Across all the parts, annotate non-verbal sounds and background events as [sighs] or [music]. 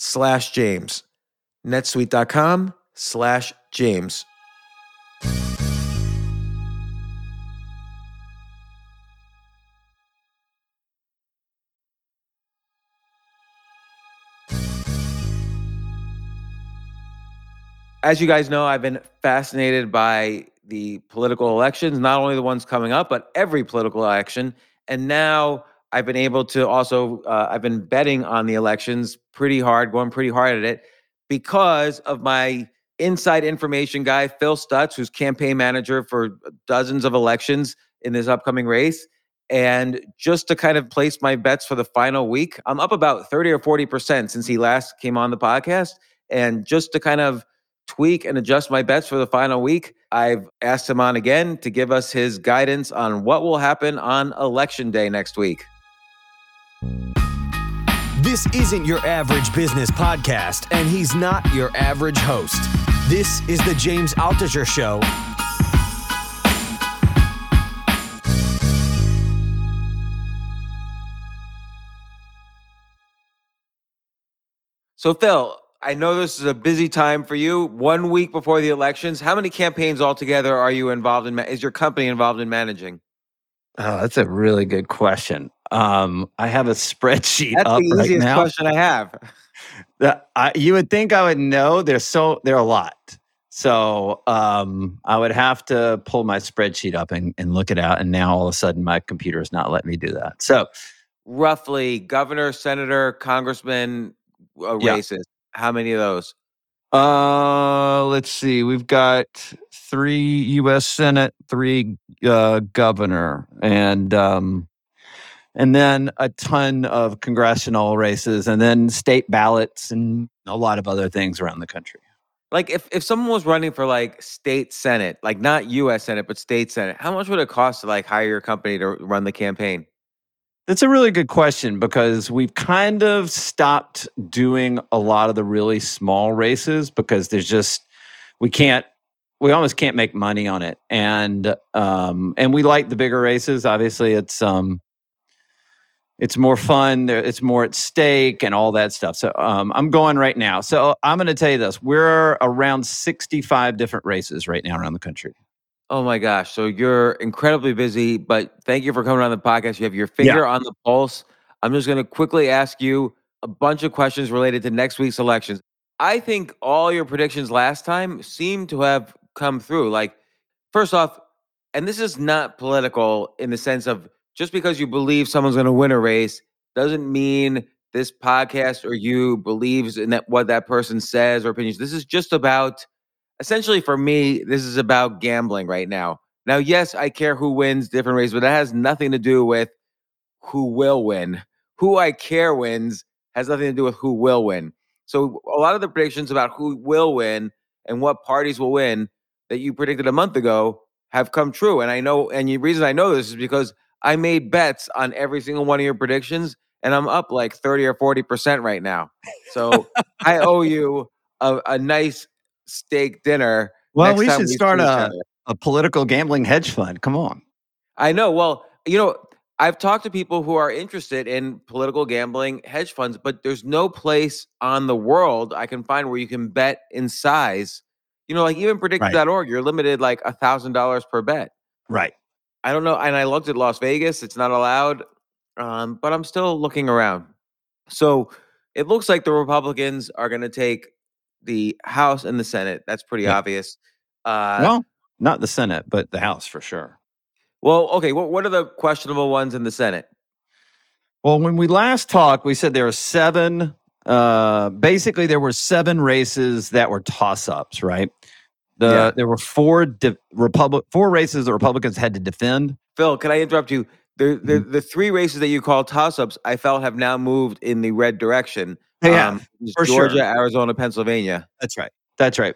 slash James. netsuite.com slash James. As you guys know, I've been fascinated by the political elections, not only the ones coming up, but every political election. And now I've been able to also, uh, I've been betting on the elections pretty hard, going pretty hard at it because of my inside information guy, Phil Stutts, who's campaign manager for dozens of elections in this upcoming race. And just to kind of place my bets for the final week, I'm up about 30 or 40% since he last came on the podcast. And just to kind of tweak and adjust my bets for the final week, I've asked him on again to give us his guidance on what will happen on election day next week. This isn't your average business podcast, and he's not your average host. This is the James Altucher Show. So, Phil, I know this is a busy time for you. One week before the elections, how many campaigns altogether are you involved in? Is your company involved in managing? Oh, that's a really good question. Um, I have a [laughs] spreadsheet That's the right easiest now. question I have. That I, you would think I would know. There's so there are a lot. So um, I would have to pull my spreadsheet up and, and look it out. And now all of a sudden my computer is not letting me do that. So Roughly, governor, senator, congressman uh, Yeah. races. How many of those? uh, let's see. We've got three U.S. Senate, three uh, governor, and um, and then a ton of congressional races, and then state ballots, and a lot of other things around the country. Like, if, if someone was running for like state senate, like not U.S. Senate, but state senate, how much would it cost to like hire your company to run the campaign? That's a really good question because we've kind of stopped doing a lot of the really small races because there's just we can't we almost can't make money on it and um and we like the bigger races obviously it's um it's more fun it's more at stake and all that stuff so um i'm going right now so i'm going to tell you this we're around 65 different races right now around the country Oh my gosh. So you're incredibly busy, but thank you for coming on the podcast. You have your finger on the pulse. I'm just going to quickly ask you a bunch of questions related to next week's elections. I think all your predictions last time seem to have come through. Like, first off, and this is not political in the sense of just because you believe someone's going to win a race doesn't mean this podcast or you believes in that what that person says or opinions. This is just about essentially for me, this is about gambling right now. Now, yes, I care who wins different races, but that has nothing to do with who will win. Who I care wins has nothing to do with who will win. So a lot of the predictions about who will win and what parties will win that you predicted a month ago have come true. And I know, and the reason I know this is because I made bets on every single one of your predictions, and I'm up like 30 or 40% right now. So I [laughs] owe you a, a nice steak dinner. Well, we should start a, a political gambling hedge fund. Come on. I know. Well, you know, I've talked to people who are interested in political gambling hedge funds, but there's no place on the world I can find where you can bet in size. You know, like even PredictIt.org, right. you're limited like a thousand dollars per bet. Right. I don't know. And I looked at Las Vegas, it's not allowed. Um, but I'm still looking around. So it looks like the Republicans are going to take the House and the Senate. That's pretty yeah. obvious. Uh, well, not the Senate, but the House for sure. Well, okay. What what are the questionable ones in the Senate? Well, when we last talked, we said there are seven. Uh, basically, there were seven races that were toss ups, right? The yeah. there were four de- Republic four races the Republicans had to defend. Phil, can I interrupt you? The the, mm-hmm. the three races that you call toss ups, I felt have now moved in the red direction. Yeah, um, for Georgia, sure. Arizona, Pennsylvania. That's right. That's right.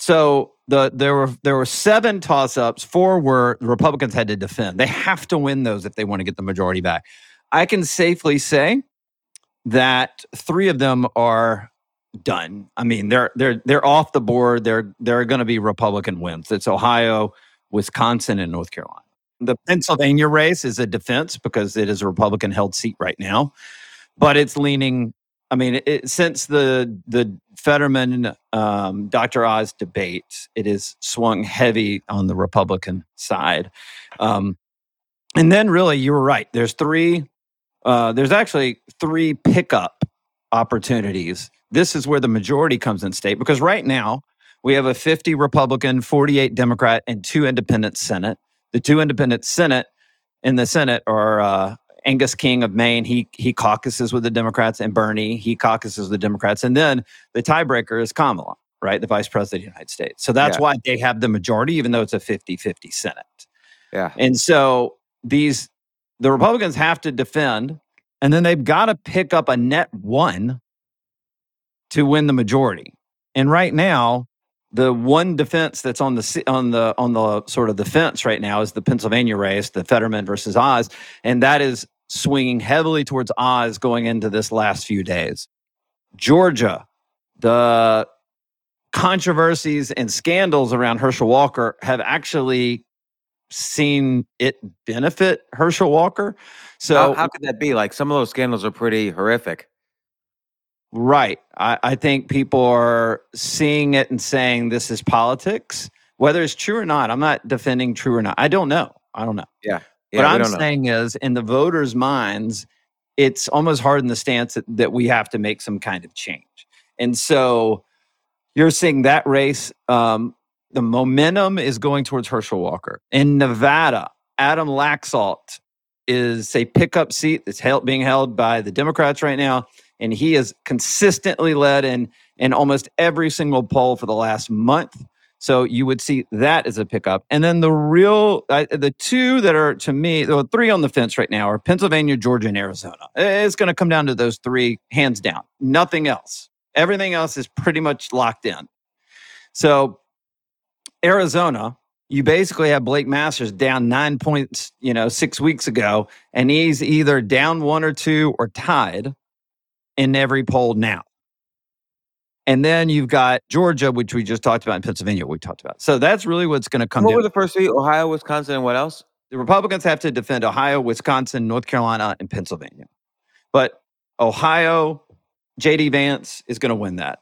So the there were there were seven toss ups. Four were the Republicans had to defend. They have to win those if they want to get the majority back. I can safely say that three of them are done. I mean, they're they're they're off the board. They're they're going to be Republican wins. It's Ohio, Wisconsin, and North Carolina. The Pennsylvania race is a defense because it is a Republican held seat right now, but it's leaning I mean, it, since the the Fetterman um, Dr. Oz debate, it has swung heavy on the Republican side. Um, and then, really, you were right. There's three. Uh, there's actually three pickup opportunities. This is where the majority comes in state because right now we have a 50 Republican, 48 Democrat, and two independent Senate. The two independent Senate in the Senate are uh, Angus King of Maine, he he caucuses with the Democrats, and Bernie, he caucuses with the Democrats. And then the tiebreaker is Kamala, right? The vice president of the United States. So that's yeah. why they have the majority, even though it's a 50 50 Senate. Yeah. And so these, the Republicans have to defend, and then they've got to pick up a net one to win the majority. And right now, the one defense that's on the on the on the sort of the fence right now is the Pennsylvania race, the Fetterman versus Oz, and that is swinging heavily towards Oz going into this last few days. Georgia, the controversies and scandals around Herschel Walker have actually seen it benefit Herschel Walker. So how, how could that be? Like some of those scandals are pretty horrific. Right. I, I think people are seeing it and saying this is politics. Whether it's true or not, I'm not defending true or not. I don't know. I don't know. Yeah. yeah what I'm saying is, in the voters' minds, it's almost hard in the stance that, that we have to make some kind of change. And so you're seeing that race, um, the momentum is going towards Herschel Walker. In Nevada, Adam Laxalt is a pickup seat that's held, being held by the Democrats right now and he has consistently led in in almost every single poll for the last month. So you would see that as a pickup. And then the real, uh, the two that are to me, the three on the fence right now are Pennsylvania, Georgia, and Arizona. It's going to come down to those three, hands down. Nothing else. Everything else is pretty much locked in. So Arizona, you basically have Blake Masters down nine points, you know, six weeks ago, and he's either down one or two or tied in every poll now. And then you've got Georgia, which we just talked about, and Pennsylvania, we talked about. So that's really what's going to come. What were the first three? Ohio, Wisconsin, and what else? The Republicans have to defend Ohio, Wisconsin, North Carolina, and Pennsylvania. But Ohio, JD Vance is going to win that.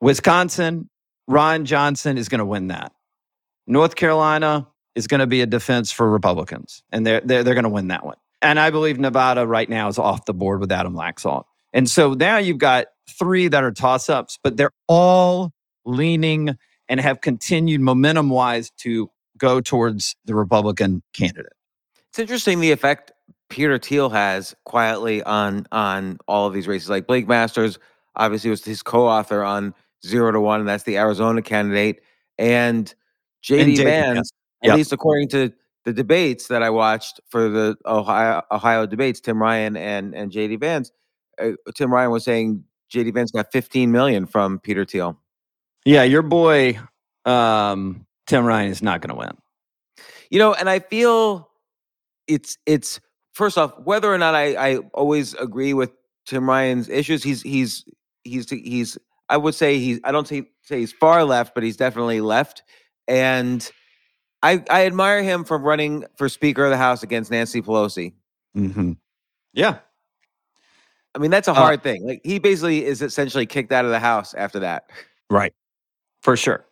Wisconsin, Ron Johnson is going to win that. North Carolina, is going to be a defense for Republicans, and they're they're, they're going to win that one. And I believe Nevada right now is off the board with Adam Laxalt. And so now you've got three that are toss ups, but they're all leaning and have continued momentum wise to go towards the Republican candidate. It's interesting the effect Peter Thiel has quietly on on all of these races. Like Blake Masters obviously was his co-author on Zero to One, and that's the Arizona candidate. And JD Vance, Vance. at Yep. least according to the debates that I watched for the Ohio Ohio debates, Tim Ryan and and JD Vance, uh, Tim Ryan was saying JD Vance got 15 million from Peter Thiel. Yeah, your boy um, Tim Ryan is not going to win. You know, and I feel it's it's first off whether or not I I always agree with Tim Ryan's issues. He's he's he's he's I would say he's I don't say say he's far left, but he's definitely left. And I I admire him for running for Speaker of the House against Nancy Pelosi. Mm-hmm. Yeah, I mean, that's a Uh, hard thing. Like he basically is essentially kicked out of the house after that. Right. For sure.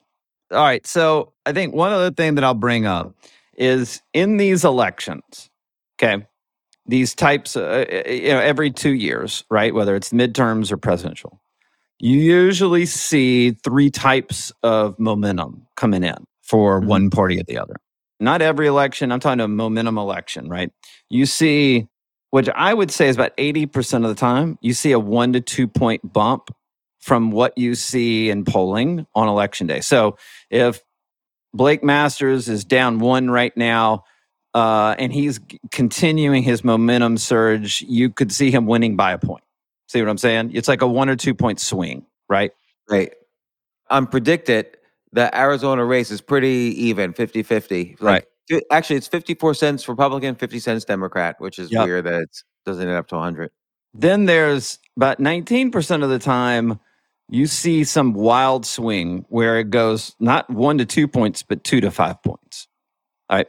All right. So I think one other thing that I'll bring up is in these elections, okay, these types, uh, uh, you know, every two years, right, whether it's midterms or presidential, you usually see three types of momentum coming in for Mhm. one party or the other. Not every election, I'm talking a momentum election, right? You see, which I would say is about 80% of the time, you see a one to two point bump from what you see in polling on election day. So if Blake Masters is down one right now, uh, and he's continuing his momentum surge, you could see him winning by a point. See what I'm saying? It's like a one or two point swing, right? Right. On PredictIt, the Arizona race is pretty even, 50-50. Like, fi- Actually, it's 54 cents Republican, 50 cents Democrat, which is Yep. weird that it doesn't add up to 100. Then there's about 19% of the time you see some wild swing where it goes not one to two points, but two to five points. All right.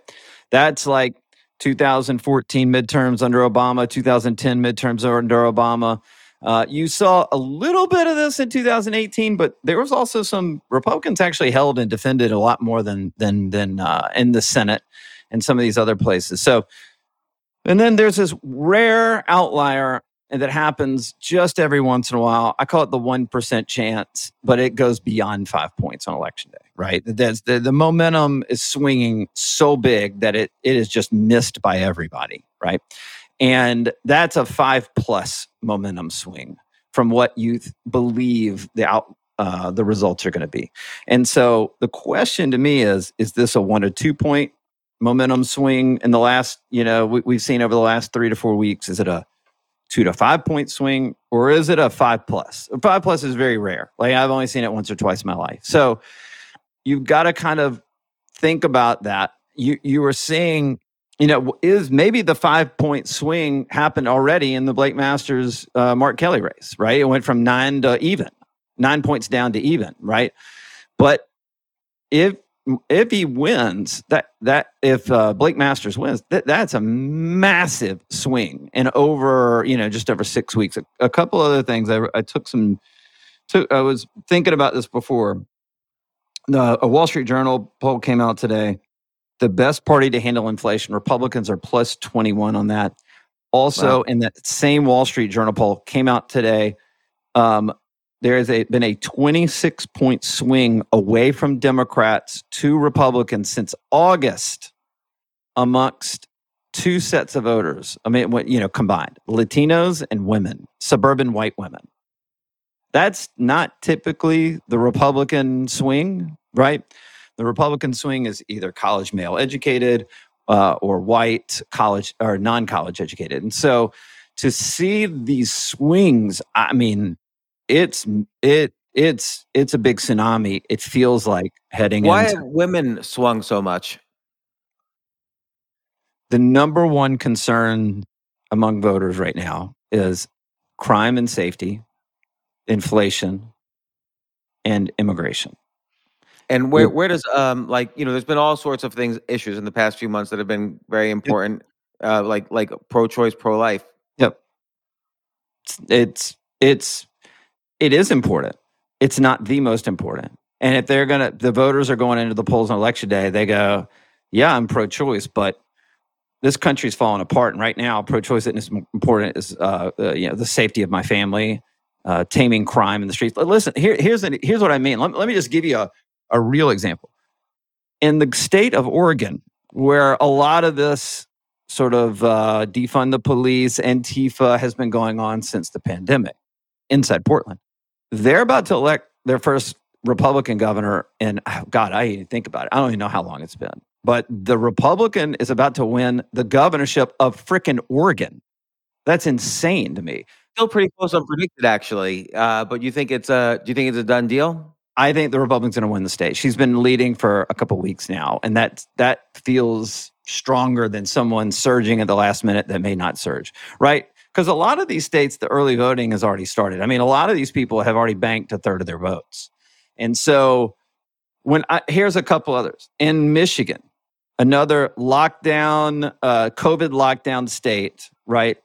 That's like 2014 midterms under Obama, 2010 midterms under Obama. Uh, you saw a little bit of this in 2018, but there was also some Republicans actually held and defended a lot more than than than uh, in the Senate and some of these other places. So, and then there's this rare outlier that happens just every once in a while. I call it the one percent chance, but it goes beyond five points on election day. Right? The the momentum is swinging so big that it it is just missed by everybody. Right? And that's a five plus momentum swing from what you th- believe the out uh, the results are going to be. And so the question to me is: Is this a one to two point momentum swing in the last? You know, we, we've seen over the last three to four weeks. Is it a two to five point swing, or is it a five plus? Five plus is very rare. Like I've only seen it once or twice in my life. So you've got to kind of think about that. You you were saying, you know, is maybe the five point swing happened already in the Blake Masters uh, Mark Kelly race, right? It went from nine to even, nine points down to even, right? But if if he wins that that if uh, Blake Masters wins that that's a massive swing and over you know just over six weeks. A, a couple other things I, I took some. Took, I was thinking about this before. The a Wall Street Journal poll came out today. The best party to handle inflation, Republicans are plus twenty one on that. Also, Wow. in that same Wall Street Journal poll came out today. Um, there has a, been a 26 point swing away from Democrats to Republicans since August amongst two sets of voters. I mean, what, you know, combined Latinos and women, suburban white women. That's not typically the Republican swing, right? The Republican swing is either college male educated uh, or white college or non college educated. And so to see these swings, I mean, it's it it's it's a big tsunami. It feels like heading Why into have women swung so much? the number one concern among voters right now is crime and safety, inflation, and immigration. And where where does um like you know there's been all sorts of things issues in the past few months that have been very important uh like like pro choice pro life. Yep. It's, it's it is important. It's not the most important. And if they're gonna the voters are going into the polls on election day, they go, yeah, I'm pro choice, but this country's falling apart. And right now, pro choice isn't as important as uh, uh, you know, the safety of my family, uh, taming crime in the streets. Listen, here, here's, an, here's what I mean. Let, let me just give you a, a real example. In the state of Oregon, where a lot of this sort of uh, defund the police, Antifa has been going on since the pandemic inside Portland. They're about to elect their first Republican governor. And oh God, I even think about it. I don't even know how long it's been. But the Republican is about to win the governorship of frickin' Oregon. That's insane to me. Still pretty close on PredictIt, actually. Uh, but you think it's a? Do you think it's a done deal? I think the Republicans going to win the state. She's been leading for a couple weeks now, and that that feels stronger than someone surging at the last minute that may not surge, right? Because a lot of these states, the early voting has already started. I mean, a lot of these people have already banked a third of their votes, and so when I, here's a couple others in Michigan, another lockdown, uh, COVID lockdown state, right?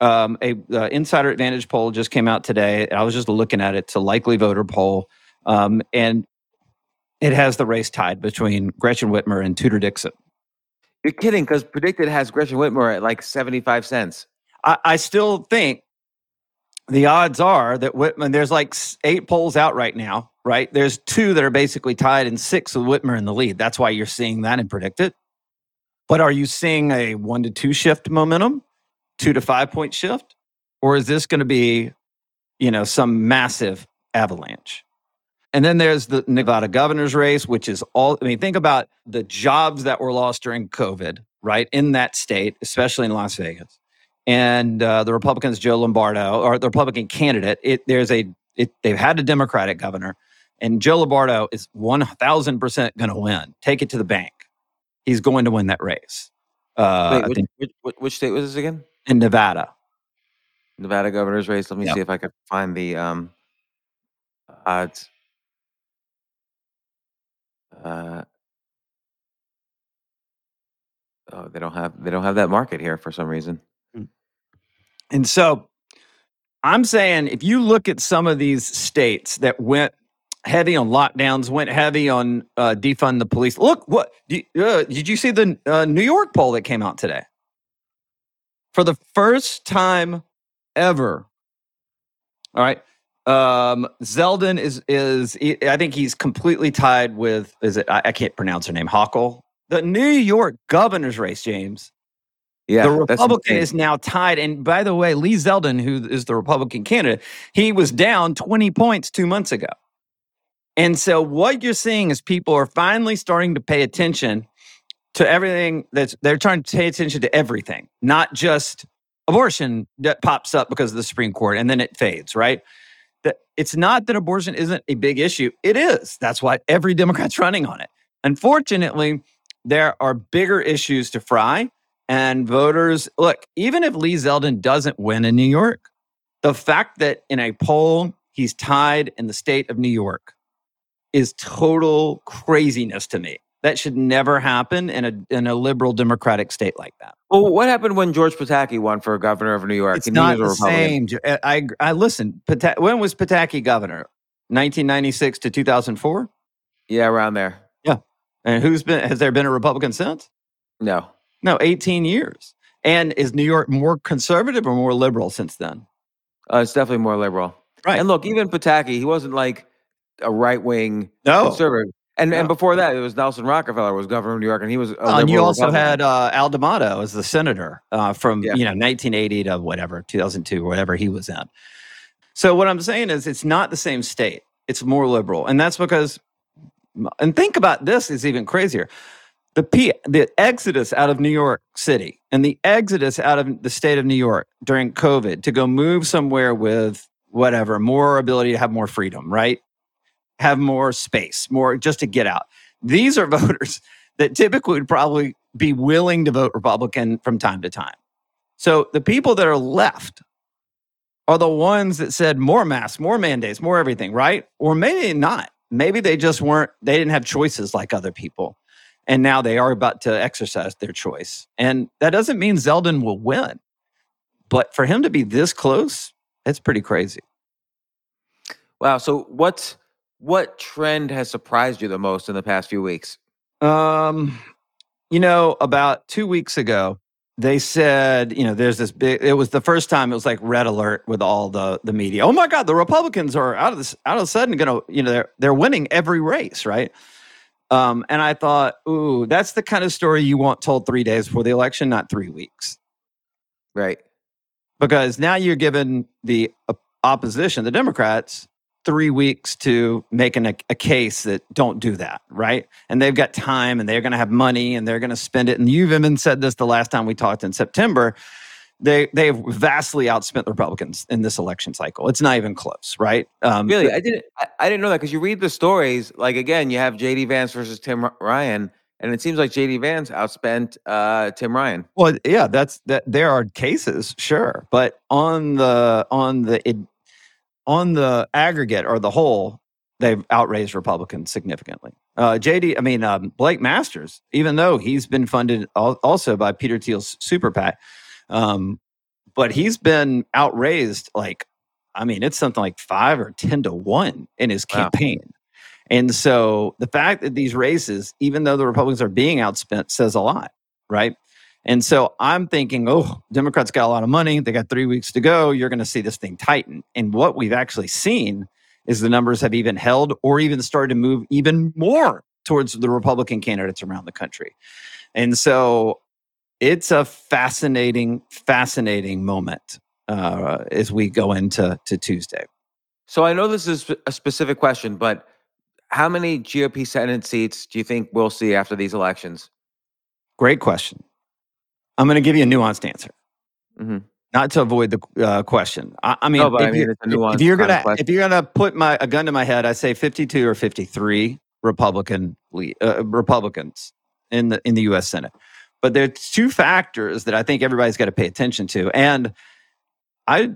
Um, a uh, Insider Advantage poll just came out today. I was just looking at it. It's a likely voter poll um, and it has the race tied between Gretchen Whitmer and Tudor Dixon. You're kidding, because PredictIt has Gretchen Whitmer at like 75 cents. I, I still think the odds are that Whitmer, there's like eight polls out right now, right? There's two that are basically tied and six with Whitmer in the lead. That's why you're seeing that in PredictIt. But are you seeing a one to two shift momentum, two to five point shift? Or is this going to be, you know, some massive avalanche? And then there's the Nevada governor's race, which is all, I mean, think about the jobs that were lost during COVID, right, in that state, especially in Las Vegas. And uh, the Republicans, Joe Lombardo, or the Republican candidate, it, there's a, it, they've had a Democratic governor, and Joe Lombardo is 1000% going to win. Take it to the bank. He's going to win that race. Uh, Wait, which, which, which, state was this again? In Nevada. Nevada governor's race. Let me yep. see if I can find the um, odds. Uh, oh, they don't have they don't have that market here for some reason. Mm. And so I'm saying if you look at some of these states that went heavy on lockdowns, went heavy on uh, defund the police. Look, what uh, did you see the uh, New York poll that came out today? For the first time ever, all right, um, Zeldin is is I think he's completely tied with is it I, I can't pronounce her name Hochul. The New York governor's race, James. Yeah, the Republican is now tied. And by the way, Lee Zeldin, who is the Republican candidate, he was down 20 points two months ago. And so what you're seeing is people are finally starting to pay attention to everything that's they're trying to pay attention to everything, not just abortion that pops up because of the Supreme Court and then it fades, right? It's not that abortion isn't a big issue. It is. That's why every Democrat's [laughs] running on it. Unfortunately, there are bigger issues to fry. And voters, look, even if Lee Zeldin doesn't win in New York, the fact that in a poll he's tied in the state of New York is total craziness to me. That should never happen in a in a liberal democratic state like that. Well, what happened when George Pataki won for governor of New York? It's not the same. I I listen. Pataki, when was Pataki governor? 1996 to 2004. Yeah, around there. Yeah. And who's been? Has there been a Republican since? No. No, 18 years. And is New York more conservative or more liberal since then? Uh, it's definitely more liberal. Right. And look, even Pataki, he wasn't like a right wing no. conservative. And and before that, it was Nelson Rockefeller was governor of New York, and he was. Oh, and you also had uh, Al D'Amato as the senator uh, from yeah. you know 1980 to whatever 2002 or whatever he was in. So what I'm saying is, it's not the same state. It's more liberal, and that's because. And think about this is even crazier. The P, the exodus out of New York City and the exodus out of the state of New York during COVID to go move somewhere with whatever more ability to have more freedom, right? Have more space, more just to get out. These are [laughs] voters that typically would probably be willing to vote Republican from time to time. So the people that are left are the ones that said more masks, more mandates, more everything, right? Or maybe not. Maybe they just weren't, they didn't have choices like other people. And now they are about to exercise their choice. And that doesn't mean Zeldin will win. But for him to be this close, it's pretty crazy. Wow. So what's what trend has surprised you the most in the past few weeks? Um, You know, about two weeks ago, they said, you know, there's this big. It was the first time it was like red alert with all the the media. Oh my God, the Republicans are out of this out of a sudden going to, you know, they're they're winning every race, right? Um, and I thought, ooh, that's the kind of story you want told three days before the election, not three weeks, Right. because now you're given the opposition, the Democrats, three weeks to making a, a case that don't do that, right? And they've got time and they're going to have money and they're going to spend it. And you've even said this the last time we talked in September. They they've vastly outspent the Republicans in this election cycle. It's not even close, right? Um, Really, I didn't. I, I didn't know that because you read the stories. Like again, you have JD Vance versus Tim Ryan, and it seems like JD Vance outspent uh, Tim Ryan. Well, yeah, that's that. There are cases, sure, but on the on the on the aggregate or the whole, they've outraised Republicans significantly. Uh, JD, I mean um, Blake Masters, even though he's been funded al- also by Peter Thiel's super PAC, um, but he's been outraised like, I mean, it's something like five or ten to one in his Wow. campaign. And so the fact that these races, even though the Republicans are being outspent, says a lot, right? And so I'm thinking, oh, Democrats got a lot of money. They got three weeks to go. You're going to see this thing tighten. And what we've actually seen is the numbers have even held or even started to move even more towards the Republican candidates around the country. And so it's a fascinating, fascinating moment uh, as we go into to Tuesday. So I know this is a specific question, but how many GOP Senate seats do you think we'll see after these elections? Great question. I'm going to give you a nuanced answer. Mhm. not to avoid the uh, question. I, I mean, No, but I if, mean, you're, if- you're gonna if you're gonna put my a gun to my head, I say 52 or 53 Republican uh, Republicans in the in the U.S. Senate. But there's two factors that I think everybody's got to pay attention to, and I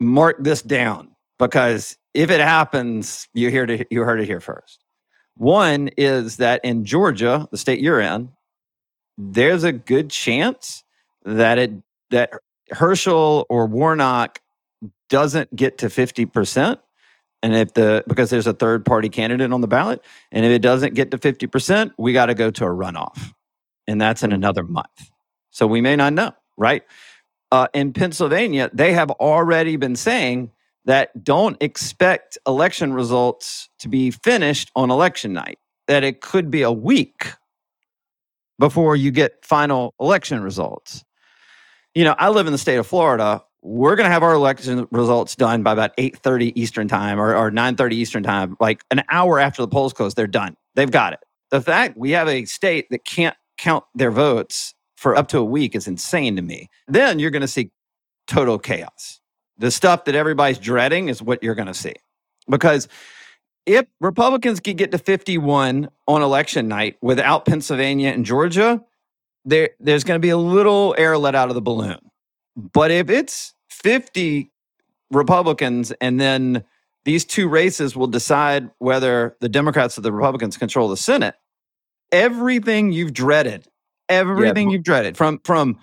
mark this down because if it happens, you hear to you heard it here first. One is that in Georgia, the state you're in, there's a good chance that it that Herschel or Warnock doesn't get to 50%. And if the because there's a third party candidate on the ballot, and if it doesn't get to 50%, we got to go to a runoff. And that's in another month. So we may not know, right? Uh, in Pennsylvania, they have already been saying that don't expect election results to be finished on election night, that it could be a week before you get final election results. You know, I live in the state of Florida. We're going to have our election results done by about 8:30 Eastern time or, or 9:30 Eastern time. Like an hour after the polls close, they're done. They've got it. The fact we have a state that can't count their votes for up to a week is insane to me. Then you're going to see total chaos. The stuff that everybody's dreading is what you're going to see. Because if Republicans could get to 51 on election night without Pennsylvania and Georgia, there there's going to be a little air let out of the balloon. But if it's 50 Republicans and then these two races will decide whether the Democrats or the Republicans control the Senate, everything you've dreaded, everything but- you've dreaded from from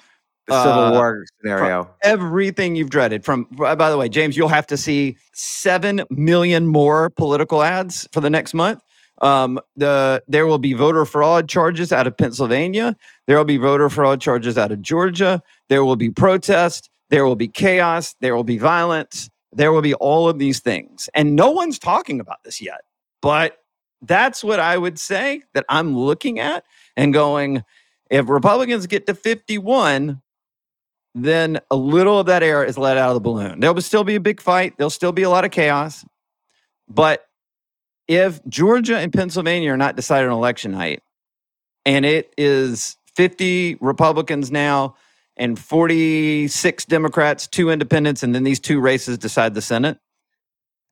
The Civil Uh, War scenario. everything you've dreaded. From by the way james you'll have to see 7 million more political ads for the next month. Um, the there will be voter fraud charges out of pennsylvania. There will be voter fraud charges out of georgia. There will be protest. There will be chaos. There will be violence. There will be all of these things. And no one's talking about this yet. But that's what i would say that i'm looking at and going if republicans get to 51 then a little of that air is let out of the balloon. There'll still be a big fight. There'll still be a lot of chaos. But if Georgia and Pennsylvania are not decided on election night, and it is 50 Republicans now and 46 Democrats, two independents, and then these two races decide the Senate.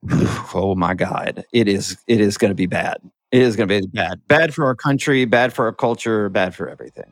[sighs] Oh my God. It is it is going to be bad. It is going to be bad. Bad for our country, bad for our culture, bad for everything.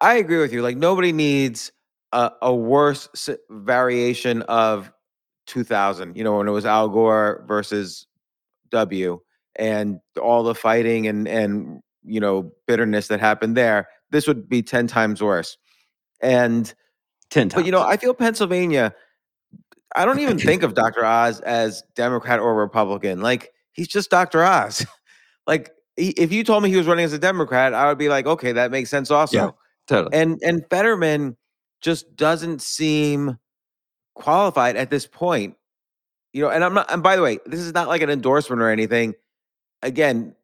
I agree with you. Like nobody needs a, a worse variation of 2000. You know, when it was Al Gore versus W, and all the fighting and and you know bitterness that happened there. This would be ten times worse. And ten times. But you know, I feel Pennsylvania. I don't even think of [laughs] Dr. Oz as Democrat or Republican. Like he's just Dr. Oz. [laughs] like he, if you told me he was running as a Democrat, I would be like, okay, that makes sense also. Yeah. Totally. And and Fetterman just doesn't seem qualified at this point. You know, and I'm not and by the way, this is not like an endorsement or anything. Again,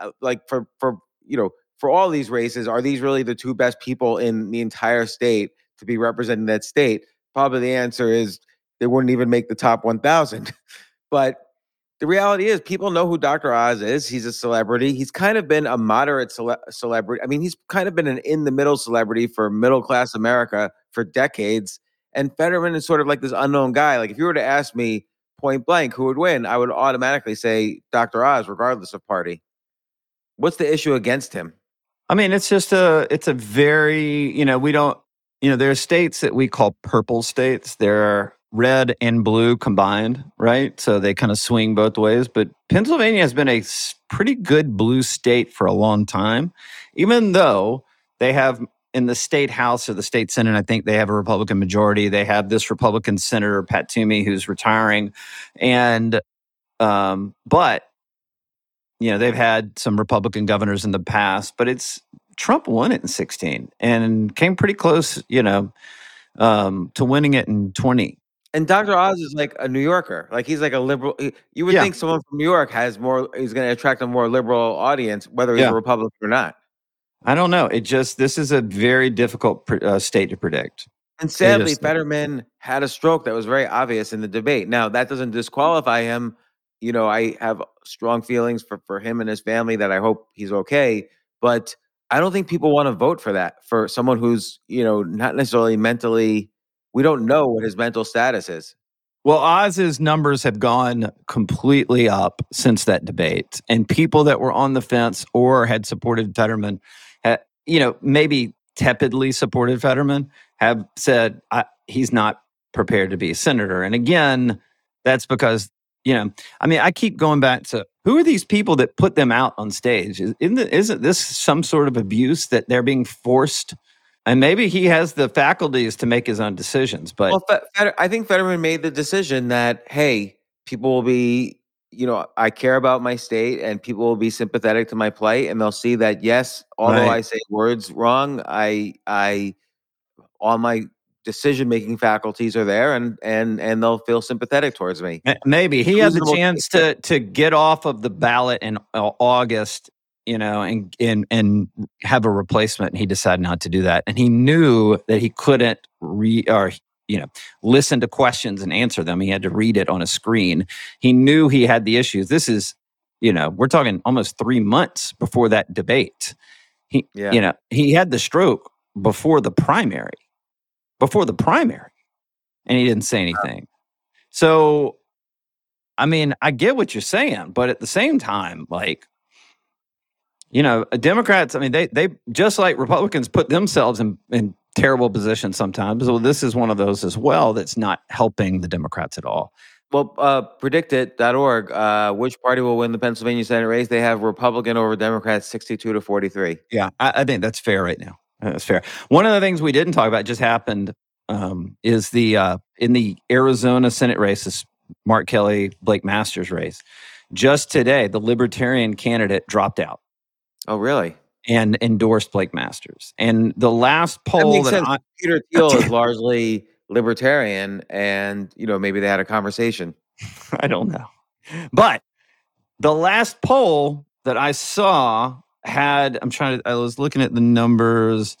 uh, like for for you know, for all these races, are these really the two best people in the entire state to be representing that state? Probably the answer is they wouldn't even make the top 1000. [laughs] but the reality is people know who Dr. Oz is. He's a celebrity. He's kind of been a moderate cele- celebrity. I mean, he's kind of been an in the middle celebrity for middle class America for decades. And Fetterman is sort of like this unknown guy. Like if you were to ask me point blank who would win, I would automatically say Dr. Oz, regardless of party. What's the issue against him? I mean, it's just a it's a very, you know, we don't you know, there are states that we call purple states. There are red and blue combined, right? So they kind of swing both ways. But Pennsylvania has been a pretty good blue state for a long time, even though they have in the state house or the state senate, I think they have a Republican majority. They have this Republican senator Pat Toomey who's retiring, and um, but you know they've had some Republican governors in the past, but it's Trump won it in 16 and came pretty close, you know, um, to winning it in 20. And Dr. Oz is like a New Yorker. Like he's like a liberal. You would Yeah. think someone from New York has more. He's going to attract a more liberal audience, whether he's Yeah. a Republican or not. I don't know. It just this is a very difficult pr- uh, state to predict. And sadly, just- Fetterman had a stroke that was very obvious in the debate. Now, that doesn't disqualify him. You know, I have strong feelings for, for him and his family that I hope he's okay. But I don't think people want to vote for that, for someone who's, you know, not necessarily mentally, we don't know what his mental status is. Well, Oz's numbers have gone completely up since that debate, and people that were on the fence or had supported Fetterman, you know, maybe tepidly supported Fetterman, have said he's not prepared to be a senator. And again, that's because you know, I mean, I keep going back to who are these people that put them out on stage? Is- Isn't isn't this some sort of abuse that they're being forced? And maybe he has the faculties to make his own decisions, but Well, I think Fetterman made the decision that, hey, people will be, you know, I care about my state and people will be sympathetic to my plight and they'll see that, yes, although Right. I say words wrong, I, I, all my decision making faculties are there and, and, and they'll feel sympathetic towards me. Maybe he has a chance to to get off of the ballot in August, you know, and and and have a replacement. And he decided not to do that, and he knew that he couldn't re or you know listen to questions and answer them. He had to read it on a screen. He knew he had the issues. This is, you know, we're talking almost three months before that debate. He, Yeah. you know, he had the stroke before the primary, before the primary, and he didn't say anything. So, I mean, I get what you're saying, but at the same time, like, you know, Democrats, I mean, they they just like Republicans put themselves in, in terrible positions sometimes. Well, this is one of those as well that's not helping the Democrats at all. Well, uh, PredictIt.org, uh, which party will win the Pennsylvania Senate race? They have Republican over Democrat 62 to 43. Yeah, I, I think that's fair right now. That's fair. One of the things we didn't talk about just happened um, is the uh, in the Arizona Senate race, this Mark Kelly Blake Masters race. Just today, the Libertarian candidate dropped out Oh, really? and endorsed Blake Masters. And the last That poll that, sense. I, Peter Thiel is [laughs] largely libertarian, and you know maybe they had a conversation. [laughs] I don't know. But the last poll that I saw had, I'm trying to, I was looking at the numbers.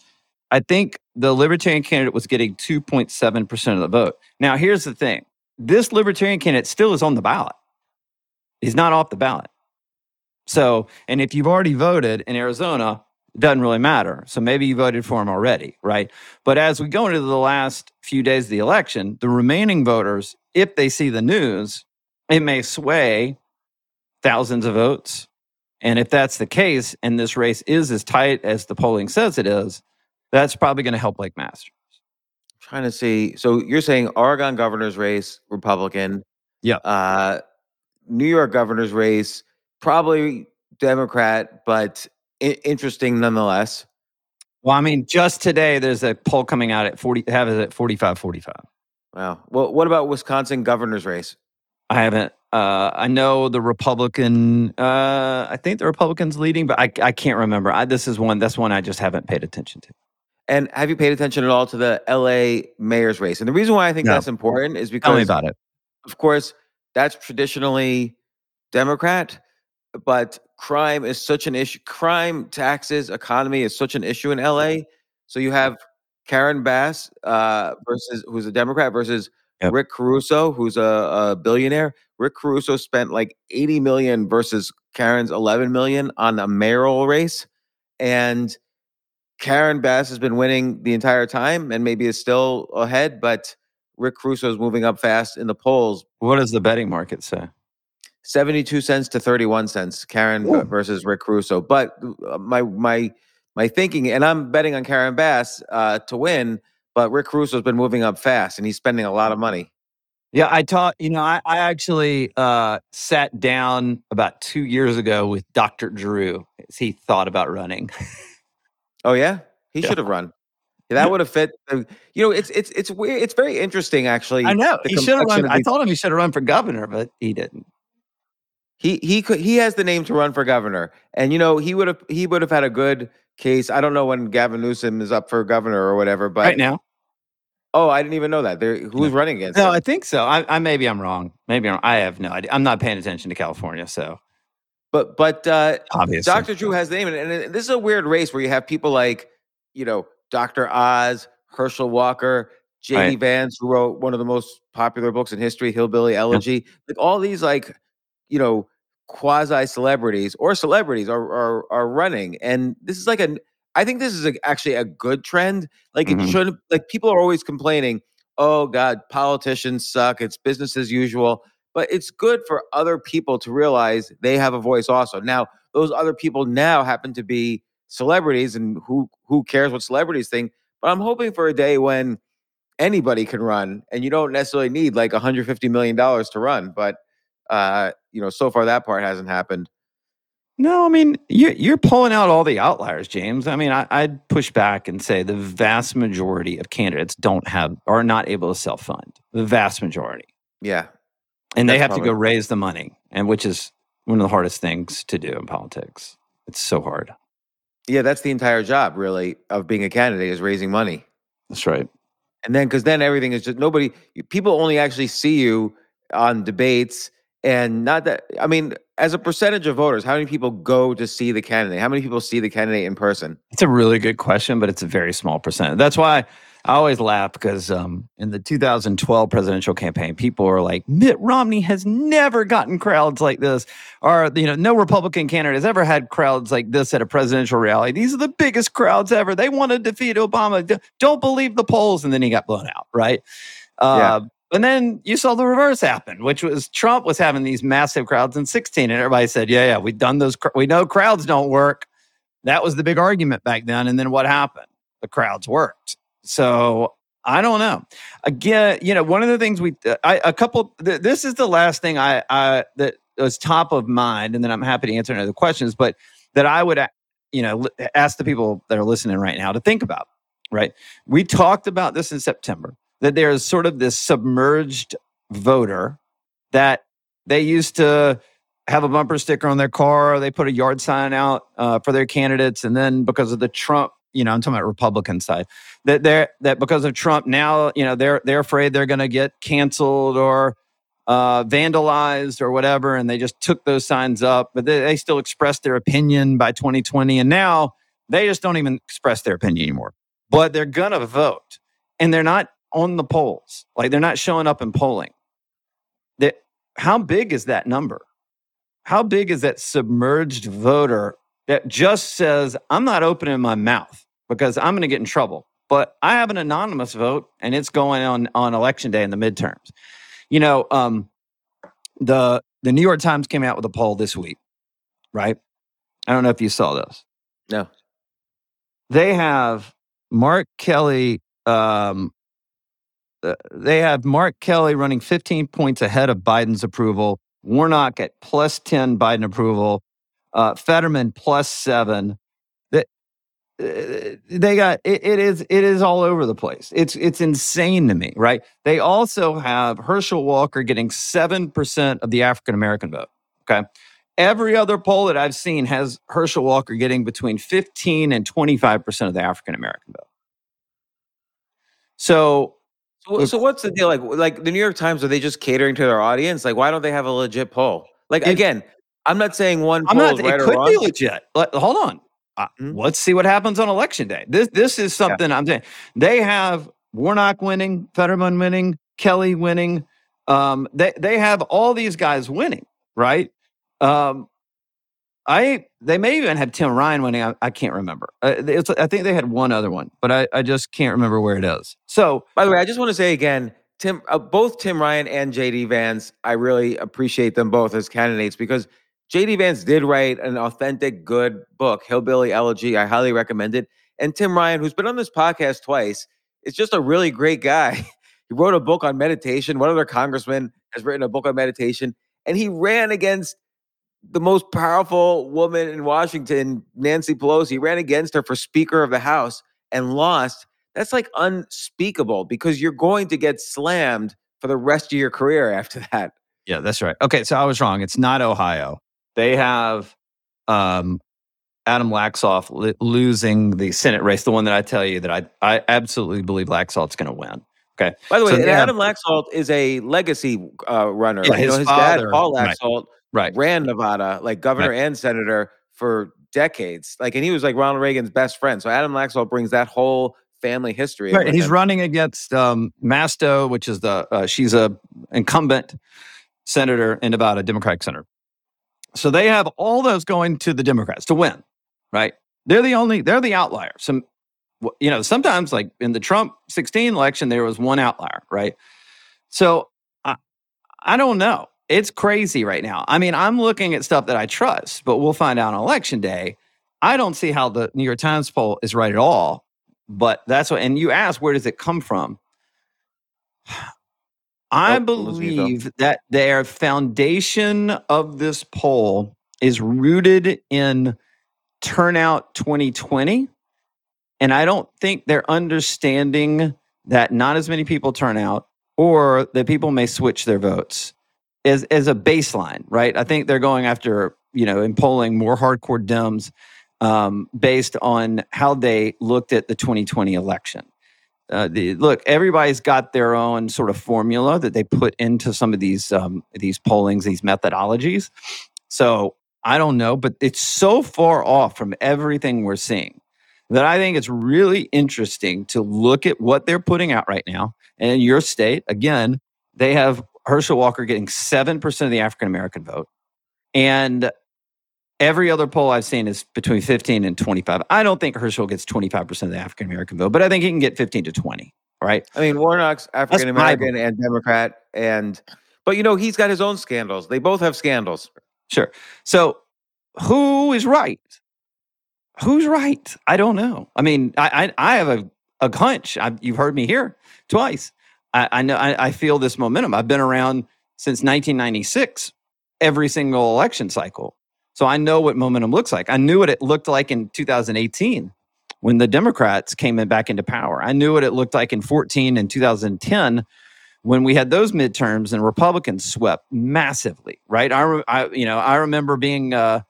I think the Libertarian candidate was getting 2.7% of the vote. Now, here's the thing this Libertarian candidate still is on the ballot, he's not off the ballot. So, and if you've already voted in Arizona, it doesn't really matter. So maybe you voted for him already, right? But as we go into the last few days of the election, the remaining voters, if they see the news, it may sway thousands of votes. And if that's the case, and this race is as tight as the polling says it is, that's probably going to help Blake Masters. trying to see. So you're saying Oregon governor's race, Republican. Yeah. Uh, New York governor's race, probably Democrat, but I- interesting nonetheless. Well, I mean, just today, there's a poll coming out at 40, have it at 45 45. Wow. Well, what about Wisconsin governor's race? I haven't. Uh, I know the Republican. Uh, I think the Republicans leading, but I, I can't remember. I, this is one. That's one I just haven't paid attention to. And have you paid attention at all to the LA mayor's race? And the reason why I think No. that's important is because Tell me about it. of course, that's traditionally Democrat, but crime is such an issue. Crime, taxes, economy is such an issue in LA. So you have Karen Bass uh, versus who's a Democrat versus Yep. Rick Caruso, who's a, a billionaire. Rick Caruso spent like 80 million versus Karen's 11 million on a mayoral race. And Karen Bass has been winning the entire time and maybe is still ahead, but Rick Caruso is moving up fast in the polls. What does the betting market say? 72 cents to 31 cents, Karen Ooh. versus Rick Caruso. But uh, my my my thinking, and I'm betting on Karen Bass uh, to win, but Rick Caruso's been moving up fast and he's spending a lot of money. Yeah, I taught, you know, I, I actually uh, sat down about two years ago with Dr. Drew as he thought about running. Oh yeah, he Yeah. should have run. That would have fit. You know, it's it's it's weird. It's very interesting, actually. I know he should have run. I told him he should have run for governor, but he didn't. He he could he has the name to run for governor, and you know he would have he would have had a good case. I don't know when Gavin Newsom is up for governor or whatever, but right now, oh, I didn't even know that. There, who's running against? no, him? I think so. I, I maybe I'm wrong. Maybe I'm, I have no idea. I'm not paying attention to California, so but but uh, obviously, Dr. Drew has the name, and, this is a weird race where you have people like, you know, Dr. Oz, Herschel Walker, J.D. Right. Vance, who wrote one of the most popular books in history, Hillbilly Elegy. Like all these, like, you know, quasi celebrities or celebrities are, are are running, and this is like a. I think this is a, actually a good trend. Like it Mhm. shouldn't. Like people are always complaining, "Oh God, politicians suck. It's business as usual." But it's good for other people to realize they have a voice also. Now, those other people now happen to be celebrities and who who cares what celebrities think but i'm hoping for a day when anybody can run and you don't necessarily need like 150 million dollars to run but uh you know so far that part hasn't happened No, I mean you, you're pulling out all the outliers, James. I mean, I, I'd push back and say the vast majority of candidates don't have are not able to self fund. The vast majority, yeah and they That's have to go raise the money, and which is one of the hardest things to do in politics. It's so hard. yeah that's the entire job really of being a candidate is raising money That's right. and then because then everything is just nobody people only actually see you on debates and not that i mean as a percentage of voters how many people go to see the candidate how many people see the candidate in person It's a really good question, but it's a very small percent. That's why I always laugh because um, in the 2012 presidential campaign, people are like, Mitt Romney has never gotten crowds like this, or you know, no Republican candidate has ever had crowds like this at a presidential rally. These are the biggest crowds ever. They want to defeat Obama. Don't believe the polls, and then he got blown out, right? Uh, And then you saw the reverse happen, which was Trump was having these massive crowds in 16, and everybody said, "Yeah, yeah, we've done those. cr- We know crowds don't work." That was the big argument back then. And then what happened? The crowds worked. So I don't know. Again, you know, one of the things we, uh, I, a couple, th- this is the last thing I, I, that was top of mind. And then I'm happy to answer any other questions, but that I would, you know, ask the people that are listening right now to think about, right? We talked about this in September that there's sort of this submerged voter that they used to have a bumper sticker on their car. They put a yard sign out uh, for their candidates, and then because of the Trump, you know, I'm talking about Republican side, that they're that because of Trump now, you know, they're they're afraid they're going to get canceled or uh, vandalized or whatever, and they just took those signs up, but they, they still expressed their opinion by 2020, and now they just don't even express their opinion anymore. But they're gonna vote, and they're not on the polls, like they're not showing up in polling. That how big is that number? how big is that submerged voter that just says, I'm not opening my mouth because I'm going to get in trouble? But I have an anonymous vote and it's going on on election day in the midterms. You know, um, the the New York Times came out with a poll this week, right? I don't know if you saw this. No. They have Mark Kelly. Um, they have Mark Kelly running 15 points ahead of Biden's approval. Warnock at plus 10 Biden approval. Uh, Fetterman plus seven. That uh, they got it, it is it is all over the place. It's it's insane to me, right? They also have Herschel Walker getting seven percent of the African American vote. Okay. Every other poll that I've seen has Herschel Walker getting between 15 and 25% of the African American vote. So So, so what's the deal? Like, like the New York Times, are they just catering to their audience? Like, why don't they have a legit poll? Like, It- again, I'm not saying one I'm poll not. is right it could be legit. Let- hold on. Uh, Hmm? Let's see what happens on election day. This this is something I'm saying. They have Warnock winning, Fetterman winning, Kelly winning, Um, they they have all these guys winning, right? Um, I they may even have Tim Ryan winning. I, I can't remember. Uh, I think they had one other one, but I, I just can't remember where it is. So, by the way, I just want to say again, Tim, uh, both Tim Ryan and JD Vance, I really appreciate them both as candidates because JD Vance did write an authentic, good book, Hillbilly Elegy. I highly recommend it. And Tim Ryan, who's been on this podcast twice, is just a really great guy. [laughs] he wrote a book on meditation. One other congressman has written a book on meditation, and he ran against the most powerful woman in Washington, Nancy Pelosi. Ran against her for Speaker of the House and lost. That's like unspeakable because you're going to get slammed for the rest of your career after [laughs] that. Yeah, that's right. Okay, so I was wrong. It's not Ohio. They have um, Adam Laxalt li- losing the Senate race, the one that I tell you that I, I absolutely believe Laxalt's going to win. Okay. By the way, so Adam Laxalt is a legacy uh, runner. Yeah, his, you know, his father, dad, Paul Laxalt, right, right. ran Nevada, like governor right. and senator for decades. Like, and he was like Ronald Reagan's best friend. So Adam Laxalt brings that whole family history. Right. He's him. running against um, Masto, which is the uh, she's a incumbent senator in Nevada, Democratic senator. So they have all those going to the Democrats to win, right? They're the only, they're the outlier. Some, you know, sometimes like in the Trump 16 election, there was one outlier, right? So I, I don't know. It's crazy right now. I mean, I'm looking at stuff that I trust, but we'll find out on election day. I don't see how the New York Times poll is right at all. But that's what, and you ask, where does it come from? [sighs] I oh, believe that their foundation of this poll is rooted in turnout 2020. And I don't think they're understanding that not as many people turn out or that people may switch their votes as, as a baseline, right? I think they're going after, you know, in polling more hardcore Dems um, based on how they looked at the 2020 election uh, the, look, everybody's got their own sort of formula that they put into some of these um, these pollings, these methodologies. So I don't know, but it's so far off from everything we're seeing that I think it's really interesting to look at what they're putting out right now. And in your state, again, they have Herschel Walker getting seven percent of the African American vote, and Every other poll I've seen is between 15 and 25. I don't think Herschel gets 25% of the African American vote, but I think he can get 15 to 20. Right. I mean, Warnock's African American and Democrat. And, but you know, he's got his own scandals. They both have scandals. Sure. So who is right? Who's right? I don't know. I mean, I, I, I have a, a hunch. I've, you've heard me here twice. I, I know I, I feel this momentum. I've been around since 1996, every single election cycle. So I know what momentum looks like. I knew what it looked like in 2018 when the Democrats came in back into power. I knew what it looked like in 14 and 2010 when we had those midterms and Republicans swept massively, right? I, I you know, I remember being uh,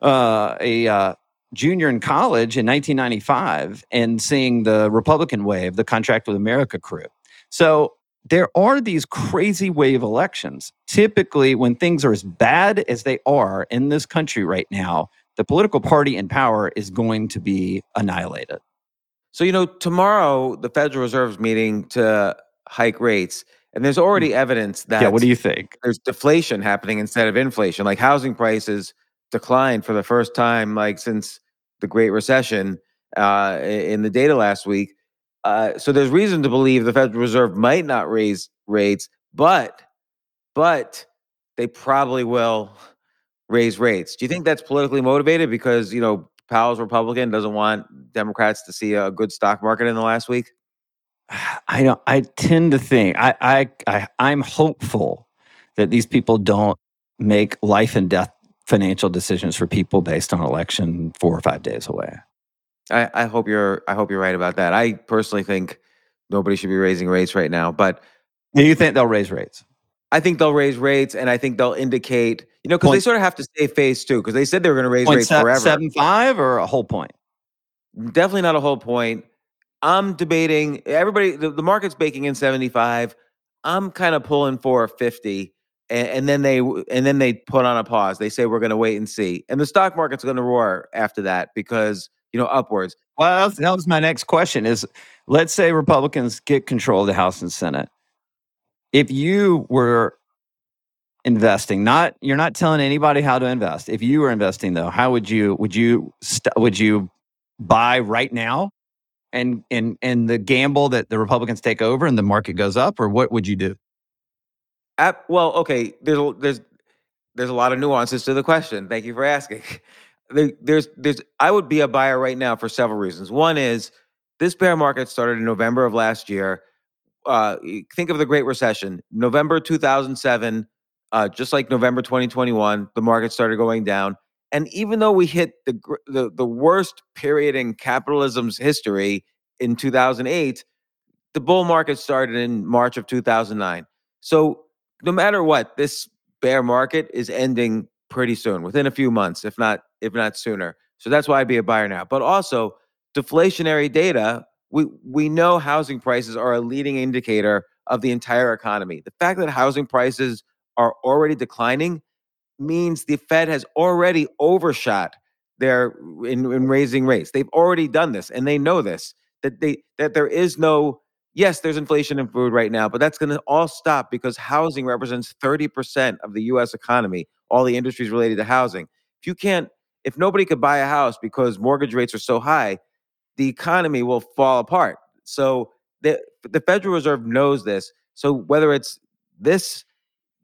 uh, a uh, junior in college in 1995 and seeing the Republican wave, the Contract with America crew. So there are these crazy wave elections. Typically, when things are as bad as they are in this country right now, the political party in power is going to be annihilated. So, you know, tomorrow the Federal Reserve's meeting to hike rates, and there's already mm. evidence that Yeah, what do you think? There's deflation happening instead of inflation. Like housing prices declined for the first time like since the Great Recession uh, in the data last week. Uh, so there's reason to believe the Federal Reserve might not raise rates, but but they probably will raise rates. Do you think that's politically motivated because you know Powell's Republican doesn't want Democrats to see a good stock market in the last week? I don't. I tend to think I I, I I'm hopeful that these people don't make life and death financial decisions for people based on election four or five days away. I, I hope you're I hope you're right about that. I personally think nobody should be raising rates right now, but do you think they'll raise rates? I think they'll raise rates, and I think they'll indicate, you know, because they sort of have to stay phase two, because they said they were going to raise rates se- forever. Seven five or a whole point? Definitely not a whole point. I'm debating. Everybody, the, the market's baking in 75. I'm kind of pulling for 50, and, and then they and then they put on a pause. They say we're going to wait and see, and the stock market's going to roar after that because you know, upwards. Well, that was my next question is let's say Republicans get control of the House and Senate. if you were investing, not you're not telling anybody how to invest. If you were investing though, how would you would you st- would you buy right now and and and the gamble that the Republicans take over and the market goes up, or what would you do? At, well, okay. There's there's there's a lot of nuances to the question. Thank you for asking. [laughs] There, there's there's I would be a buyer right now for several reasons. One is this bear market started in November of last year. Uh, think of the Great Recession, November 2007. Uh, just like November 2021, the market started going down. And even though we hit the, the, the worst period in capitalism's history in 2008, the bull market started in March of 2009. So no matter what, this bear market is ending pretty soon, within a few months, if not if not sooner. So that's why I'd be a buyer now. But also, deflationary data, we we know housing prices are a leading indicator of the entire economy. The fact that housing prices are already declining means the Fed has already overshot their in, in raising rates. They've already done this, and they know this that they that there is no yes, there's inflation in food right now, but that's going to all stop because housing represents 30% of the US economy, all the industries related to housing. If you can't, if nobody could buy a house because mortgage rates are so high, the economy will fall apart. So the, the Federal Reserve knows this. So whether it's this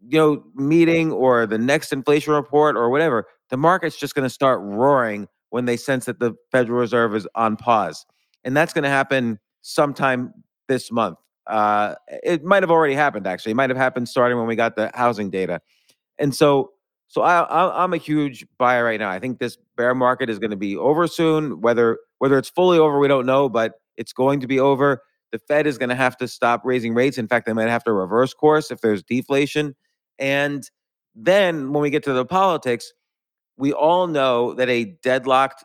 you know meeting or the next inflation report or whatever, the market's just going to start roaring when they sense that the Federal Reserve is on pause. And that's going to happen sometime this month. Uh, it might have already happened. Actually, it might have happened starting when we got the housing data. And so, so I, I'm a huge buyer right now. I think this bear market is going to be over soon. Whether whether it's fully over, we don't know, but it's going to be over. The Fed is going to have to stop raising rates. In fact, they might have to reverse course if there's deflation. And then when we get to the politics, we all know that a deadlocked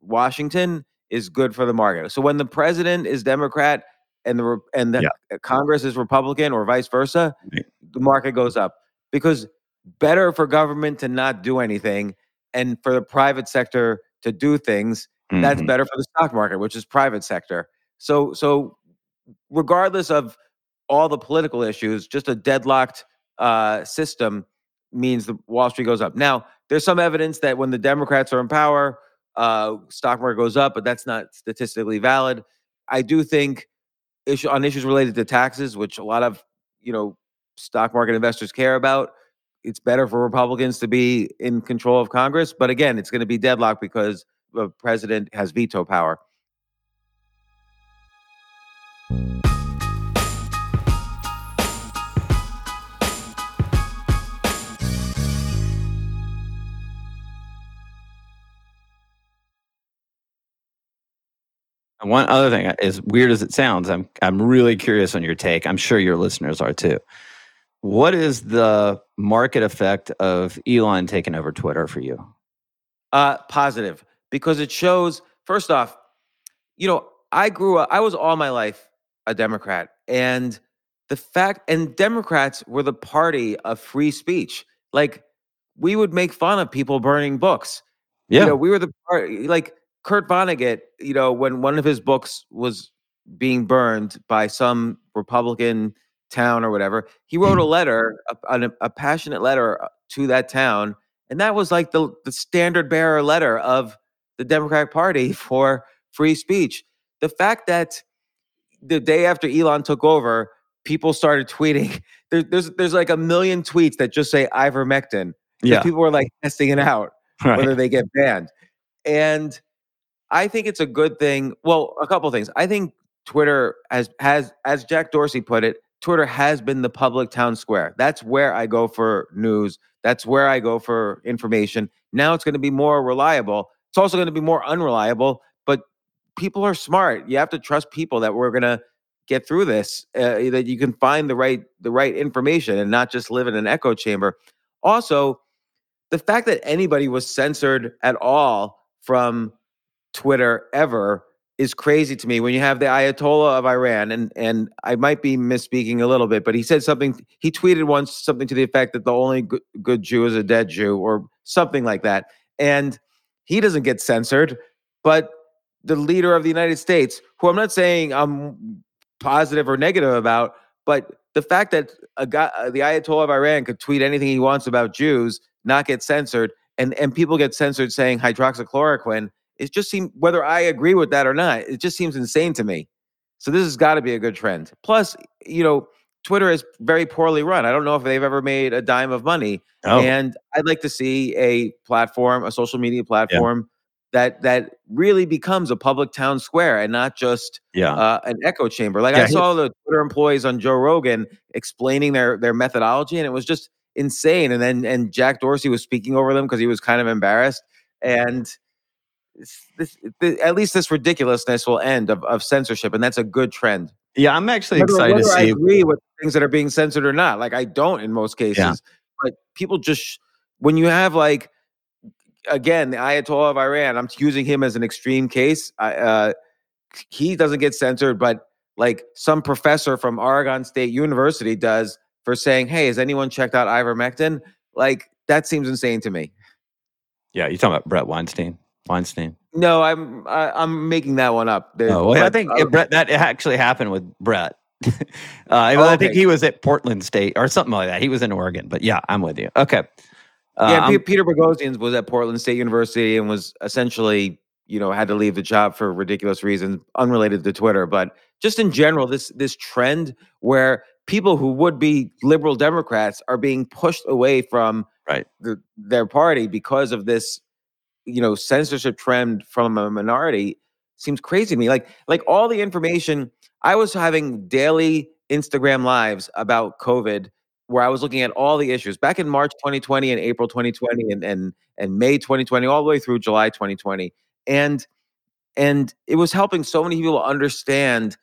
Washington is good for the market. So when the president is Democrat and the and the yeah. Congress is Republican or vice versa, right. the market goes up because better for government to not do anything and for the private sector to do things. Mm-hmm. That's better for the stock market, which is private sector. So so regardless of all the political issues, just a deadlocked uh, system means the Wall Street goes up. Now, there's some evidence that when the Democrats are in power, uh, stock market goes up, but that's not statistically valid. I do think issue on issues related to taxes, which a lot of you know stock market investors care about. It's better for Republicans to be in control of Congress, but again, it's going to be deadlocked because the president has veto power. One other thing, as weird as it sounds, I'm I'm really curious on your take. I'm sure your listeners are too. What is the market effect of Elon taking over Twitter for you? Uh, positive, because it shows. First off, you know, I grew up. I was all my life a Democrat, and the fact and Democrats were the party of free speech. Like we would make fun of people burning books. Yeah, you know, we were the party. Like Kurt Vonnegut, you know, when one of his books was being burned by some Republican town or whatever, he wrote a mm-hmm. letter, a, a, passionate letter uh, to that town, and that was like the the standard bearer letter of the Democratic Party [laughs] for free speech. The fact that the day after Elon took over, people started tweeting. [laughs] There, there's there's like a million tweets that just say ivermectin. Yeah, people were like testing it out [laughs] right. whether they get banned, and I think it's a good thing. Well, a couple things. I think Twitter has has as Jack Dorsey put it, Twitter has been the public town square. That's where I go for news. That's where I go for information. Now it's going to be more reliable. It's also going to be more unreliable, but people are smart. You have to trust people that we're going to get through this uh, that you can find the right the right information and not just live in an echo chamber. Also, the fact that anybody was censored at all from Twitter ever is crazy to me. When you have the Ayatollah of Iran, and and I might be misspeaking a little bit, but he said something. He tweeted once something to the effect that the only good, good Jew is a dead Jew, or something like that. And he doesn't get censored, but the leader of the United States, who I'm not saying I'm positive or negative about, but the fact that a guy, uh, the Ayatollah of Iran, could tweet anything he wants about Jews, not get censored, and and people get censored saying hydroxychloroquine. It just seems whether I agree with that or not, it just seems insane to me. So this has got to be a good trend. Plus, you know, Twitter is very poorly run. I don't know if they've ever made a dime of money. Oh. And I'd like to see a platform, a social media platform that that really becomes a public town square and not just Yeah. uh, an echo chamber. Like Yeah, I saw the Twitter employees on Joe Rogan explaining their their methodology, and it was just insane. And then and Jack Dorsey was speaking over them because he was kind of embarrassed. And it's- this, at least this ridiculousness will end of, of censorship, and that's a good trend. yeah, I'm actually Whether, excited to whether I see. agree with things that are being censored or not. Like I don't in most cases, but people just when you have like again the Ayatollah of Iran, I'm using him as an extreme case. I, uh, he doesn't get censored, but like some professor from Oregon State University does for saying, "Hey, has anyone checked out ivermectin?" Like that seems insane to me. Yeah, you're talking about Bret Weinstein. Weinstein. No, I'm I, I'm making that one up. Oh, well, I think uh, Bret, that actually happened with Bret. [laughs] uh, well, I think he was at Portland State or something like that. He was in Oregon, but yeah, I'm with you. Okay. Uh, yeah, I'm- Peter Boghossian was at Portland State University and was essentially, you know, had to leave the job for ridiculous reasons unrelated to Twitter. But just in general, this this trend where people who would be liberal Democrats are being pushed away from Right. the, their party because of this, you know, censorship trend from a minority seems crazy to me. Like like all the information I was having daily Instagram lives about COVID where I was looking at all the issues back in March 2020 and April 2020 and and and May 2020 all the way through July 2020 and and it was helping so many people understand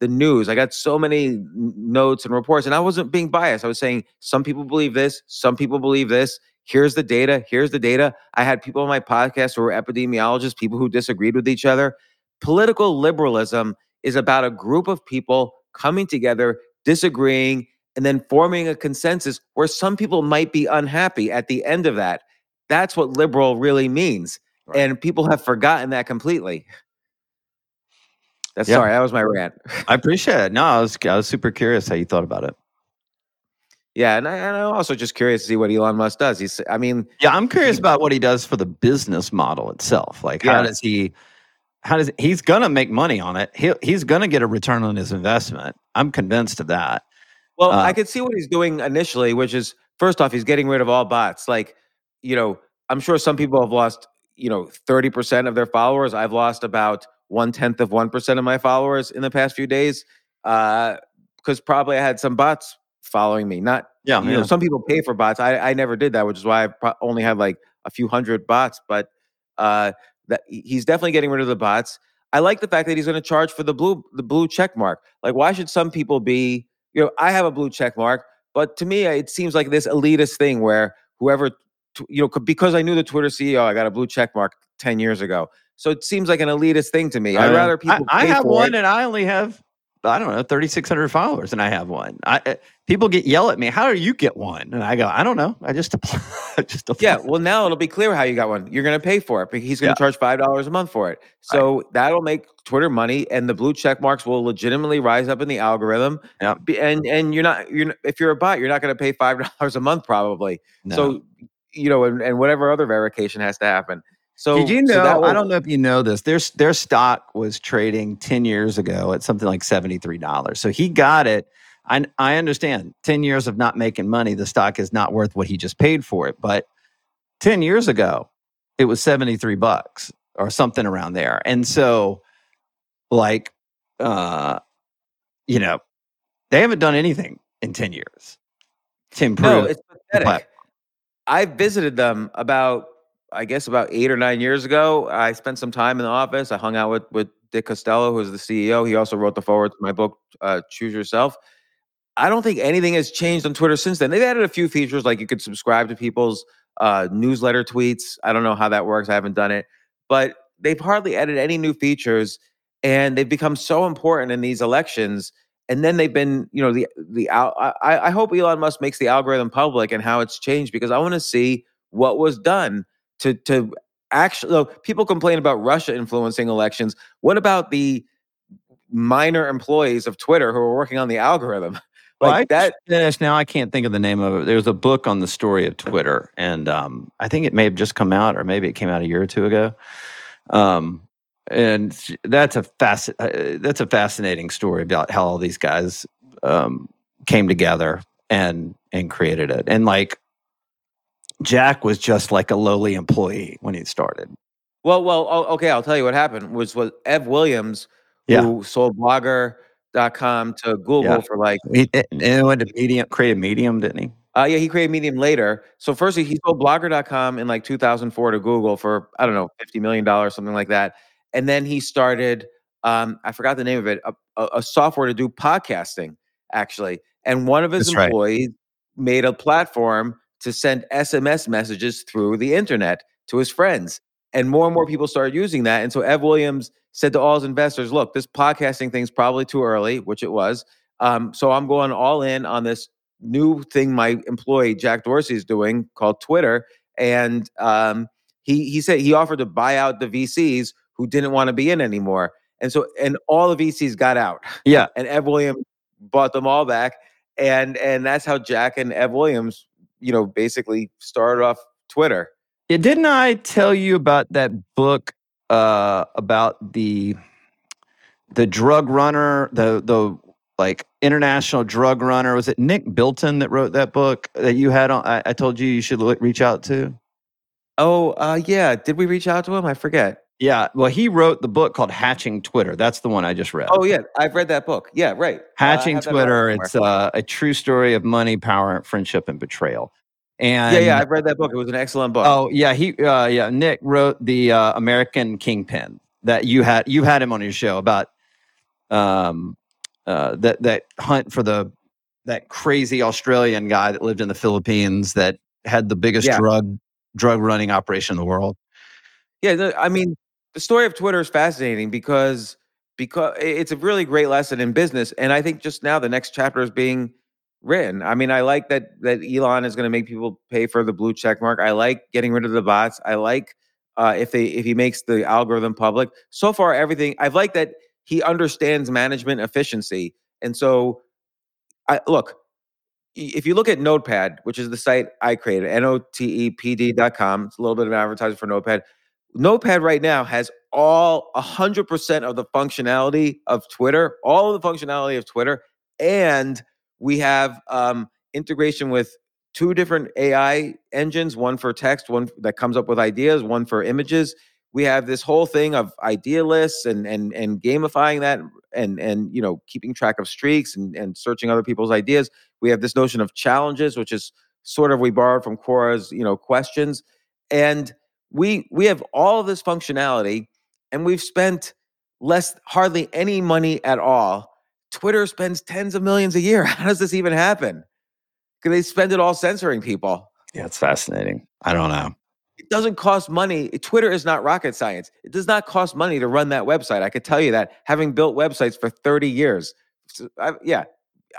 the news. I got so many notes and reports and I wasn't being biased. I was saying some people believe this, some people believe this. Here's the data, here's the data. I had people on my podcast who were epidemiologists, people who disagreed with each other. Political liberalism is about a group of people coming together, disagreeing, and then forming a consensus where some people might be unhappy at the end of that. That's what liberal really means. Right. And people have forgotten that completely. That's Yeah. sorry, that was my rant. I appreciate it. No, I was I was super curious how you thought about it. Yeah, and, I, and I'm also just curious to see what Elon Musk does. He's, I mean, Yeah, I'm curious about what he does for the business model itself. Like, how Yeah. does he? How does he's gonna make money on it? He he's gonna get a return on his investment. I'm convinced of that. Well, Uh, I could see what he's doing initially, which is first off, he's getting rid of all bots. Like, you know, I'm sure some people have lost, you know, 30% of their followers. I've lost about one tenth of 1% of my followers in the past few days. Uh, because probably I had some bots following me. Not, Yeah, you know, some people pay for bots. I, I never did that, which is why I pro- only had like a few hundred bots. But uh, that he's definitely getting rid of the bots. I like the fact that he's going to charge for the blue the blue check mark. Like, why should some people be? You know, I have a blue check mark, but to me, it seems like this elitist thing where whoever, you know, because I knew the Twitter CEO, I got a blue check mark ten years ago. So it seems like an elitist thing to me. I'd Uh, rather people. I, I have one, it. and I only have I don't know thirty six hundred followers, and I have one. I uh, people get yell at me. How do you get one? And I go, I don't know. I just apply. [laughs] I just apply. Yeah, well, now it'll be clear how you got one. You're going to pay for it, he's going to Yeah. charge five dollars a month for it. So that'll make Twitter money, and the blue check marks will legitimately rise up in the algorithm. Yeah. And and you're not you're if you're a bot, you're not going to pay five [laughs] dollars a month probably. No. So you know, and, and whatever other verification has to happen. So Did you so know? that I don't know if you know this. Their their stock was trading ten years ago at something like seventy three dollars. So he got it. I I understand. Ten years of not making money, the stock is not worth what he just paid for it. But ten years ago, it was seventy three bucks or something around there. And so, like, uh, you know, they haven't done anything in ten years to improve. No, it's pathetic. I visited them about, I guess, about eight or nine years ago. I spent some time in the office. I hung out with with Dick Costolo, who's the CEO. He also wrote the foreword to my book, uh, Choose Yourself. I don't think anything has changed on Twitter since then. They've added a few features, like you could subscribe to people's uh, newsletter tweets. I don't know how that works. I haven't done it, but they've hardly added any new features, and they've become so important in these elections. And then they've been, you know, the the I, I hope Elon Musk makes the algorithm public and how it's changed because I want to see what was done to to actually. Look, people complain about Russia influencing elections. What about the minor employees of Twitter who are working on the algorithm? [laughs] Well, Like I that. finished now. I can't think of the name of it. There's a book on the story of Twitter, and um, I think it may have just come out, or maybe it came out a year or two ago. Um, and that's a fasc- uh, that's a fascinating story about how all these guys um, came together and and created it. And like Jack was just like a lowly employee when he started. Well, well, oh, okay. I'll tell you what happened was was Ev Williams Yeah. who sold Blogger.com to Google Yeah. for like He and he went to Medium, created Medium, didn't he? Uh, yeah, he created Medium later. So first he sold Blogger.com in like 2004 to Google for I don't know 50 million dollars, something like that. And then he started, um, I forgot the name of it, a, a, a software to do podcasting actually. And one of his That's right. employees made a platform to send SMS messages through the internet to his friends. And more and more people started using that. And so Ev Williams said to all his investors, "Look, this podcasting thing's probably too early," which it was. Um, so I'm going all in on this new thing my employee Jack Dorsey is doing called Twitter, and um, he he said he offered to buy out the VCs who didn't want to be in anymore, and so and all the VCs got out, Yeah. and Ev Williams bought them all back, and and that's how Jack and Ev Williams, you know, basically started off Twitter. Yeah, didn't I tell you about that book uh, about the the drug runner, the the like international drug runner? Was it Nick Bilton that wrote that book that you had on? I, I told you you should reach out to. Oh, uh, yeah. Did we reach out to him? I forget. Yeah, well, he wrote the book called Hatching Twitter. That's the one I just read. Oh, yeah. I've read that book. Yeah, right. Uh, Hatching that Twitter. It's uh, a true story of money, power, friendship, and betrayal. And yeah, yeah. I've read that book. It was an excellent book. Oh yeah, he uh, yeah. Nick wrote the uh, American Kingpin that you had you had him on your show about um uh, that that hunt for the that crazy Australian guy that lived in the Philippines that had the biggest Yeah. drug drug running operation in the world. Yeah, I mean, the story of Twitter is fascinating because because it's a really great lesson in business, and I think just now the next chapter is being written. I mean, I like that that Elon is going to make people pay for the blue check mark. I like getting rid of the bots. I like uh, if they if he makes the algorithm public. So far, everything I've liked that he understands management efficiency, and so I look. If you look at Notepd, which is the site I created, N O T E P D.com, it's a little bit of an advertising for Notepd. Notepd right now has all 100% of the functionality of Twitter, all of the functionality of Twitter, and we have um, integration with two different AI engines, one for text, one that comes up with ideas, one for images. We have this whole thing of idea lists and and and gamifying that and and you know keeping track of streaks and, and searching other people's ideas. We have this notion of challenges, which is sort of we borrowed from Quora's, you know, questions. And we we have all of this functionality and we've spent less hardly any money at all. Twitter spends tens of millions a year. [laughs] How does this even happen? Because they spend it all censoring people? Yeah, it's fascinating. I don't know. it doesn't cost money. Twitter is not rocket science. It does not cost money to run that website. I could tell you that having built websites for 30 years. So I, yeah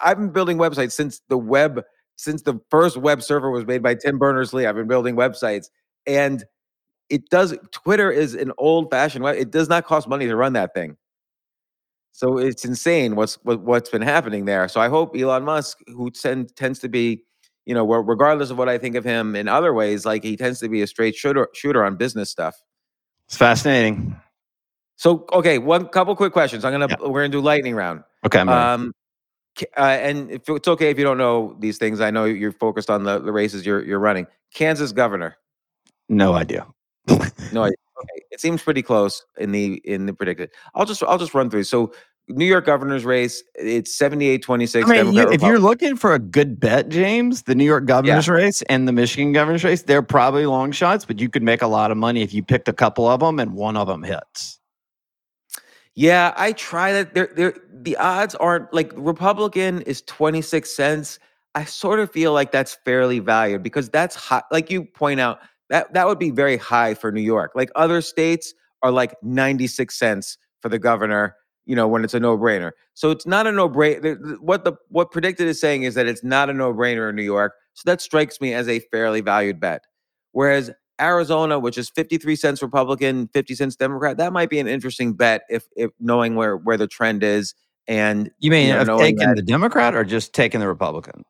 i've been building websites since the web since the first web server was made by tim berners-lee. I've been building websites and it does twitter is an old fashioned web it does not cost money to run that thing. So it's insane what's what, what's been happening there. So i hope elon musk who tend, tends to be you know regardless of what i think of him in other ways like he tends to be a straight shooter shooter on business stuff. It's fascinating. so okay one couple quick questions. I'm gonna Yeah. we're gonna do lightning round. Okay, I'm um uh, and if it's okay if you don't know these things i know you're focused on the, the races you're you're running. Kansas governor. No idea. No, I, okay. It seems pretty close in the in the PredictIt. I'll just I'll just run through. So New York governor's race, it's 78 26 I mean, you, if you're looking for a good bet, James, the New York governor's race and the Michigan governor's race, they're probably long shots, but you could make a lot of money if you picked a couple of them and one of them hits. Yeah, I try that. There, there. The odds aren't like Republican is 26 cents. I sort of feel like that's fairly valued because that's high. Like you point out, that that would be very high for New York. Like other states are like 96 cents for the governor. You know, when it's a no-brainer. So it's not a no-brainer. What the what PredictIt is saying is that it's not a no-brainer in New York. So that strikes me as a fairly valued bet. Whereas Arizona, which is 53 cents Republican, 50 cents Democrat, that might be an interesting bet if, if knowing where where the trend is And You mean know, of knowing taking the Democrat or just taking the Republican?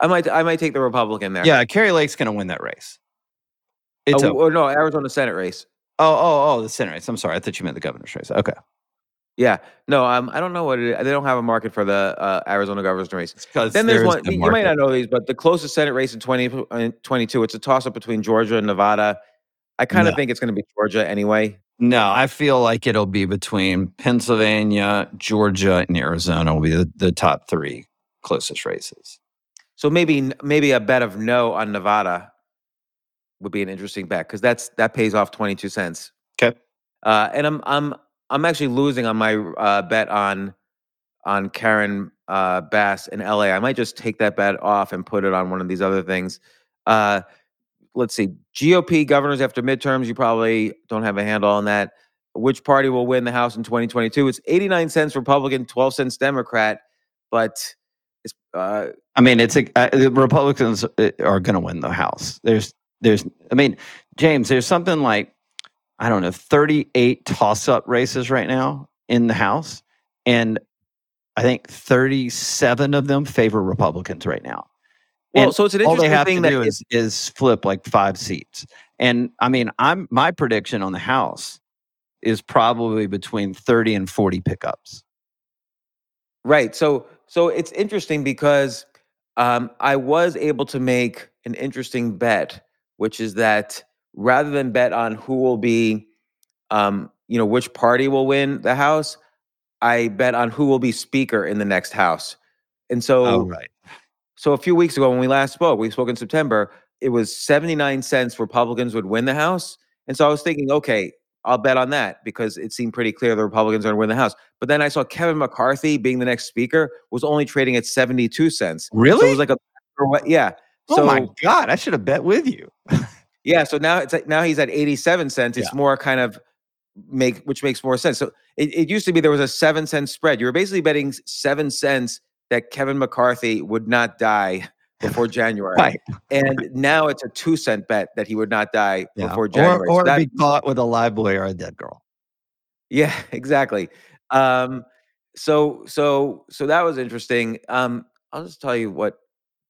I might I might take the Republican there. Yeah, Kari Lake's going to win that race. It's oh, a, oh, or no, Arizona Senate race. oh, oh, the Senate race. I'm sorry. I thought you meant the governor's race. Okay. Yeah, no, um, I don't know what it is. They don't have a market for the uh, Arizona governor's race. Then there's one. You might not know these, but the closest Senate race in 2022, it's a toss up between Georgia and Nevada. I kind of No. think it's going to be Georgia anyway. No, I feel like it'll be between Pennsylvania, Georgia, and Arizona will be the, the top three closest races. So maybe maybe a bet of no on Nevada would be an interesting bet because that's that pays off 22 cents. Okay. Uh, and I'm I'm I'm actually losing on my uh, bet on on Karen uh, Bass in LA. I might just take that bet off and put it on one of these other things. Uh, let's see. GOP governors after midterms. You probably don't have a handle on that. Which party will win the House in 2022? It's 89 cents Republican, 12 cents Democrat, but it's uh, I mean, it's a uh, the Republicans uh, are going to win the House. There's, there's. I mean, James, there's something like I don't know, 38 toss-up races right now in the House, and I think 37 of them favor Republicans right now. well. And so it's an all interesting they have thing to do is, is flip like five seats. And I mean, I'm my prediction on the House is probably between 30 and 40 pickups. Right. So so it's interesting because um, I was able to make an interesting bet, which is that rather than bet on who will be, um, you know, which party will win the House, I bet on who will be Speaker in the next House. And so, Oh, right. so a few weeks ago when we last spoke, we spoke in September. It was seventy nine cents Republicans would win the House, and so I was thinking, okay, I'll bet on that because it seemed pretty clear the Republicans are going to win the House. But then I saw Kevin McCarthy being the next Speaker was only trading at seventy two cents. Really? So it was like a or Yeah. oh my God! I should have bet with you. [laughs] yeah. So now it's like, now he's at eighty seven cents. It's more kind of make which makes more sense. So it, it used to be there was a seven cent spread. You were basically betting seven cents that Kevin McCarthy would not die before [laughs] January. Right. And now it's a two cent bet that he would not die Yeah. before January. Or, or So that- be caught with a live boy or a dead girl. yeah, [laughs] exactly. Um, so so so that was interesting. Um, I'll just tell you what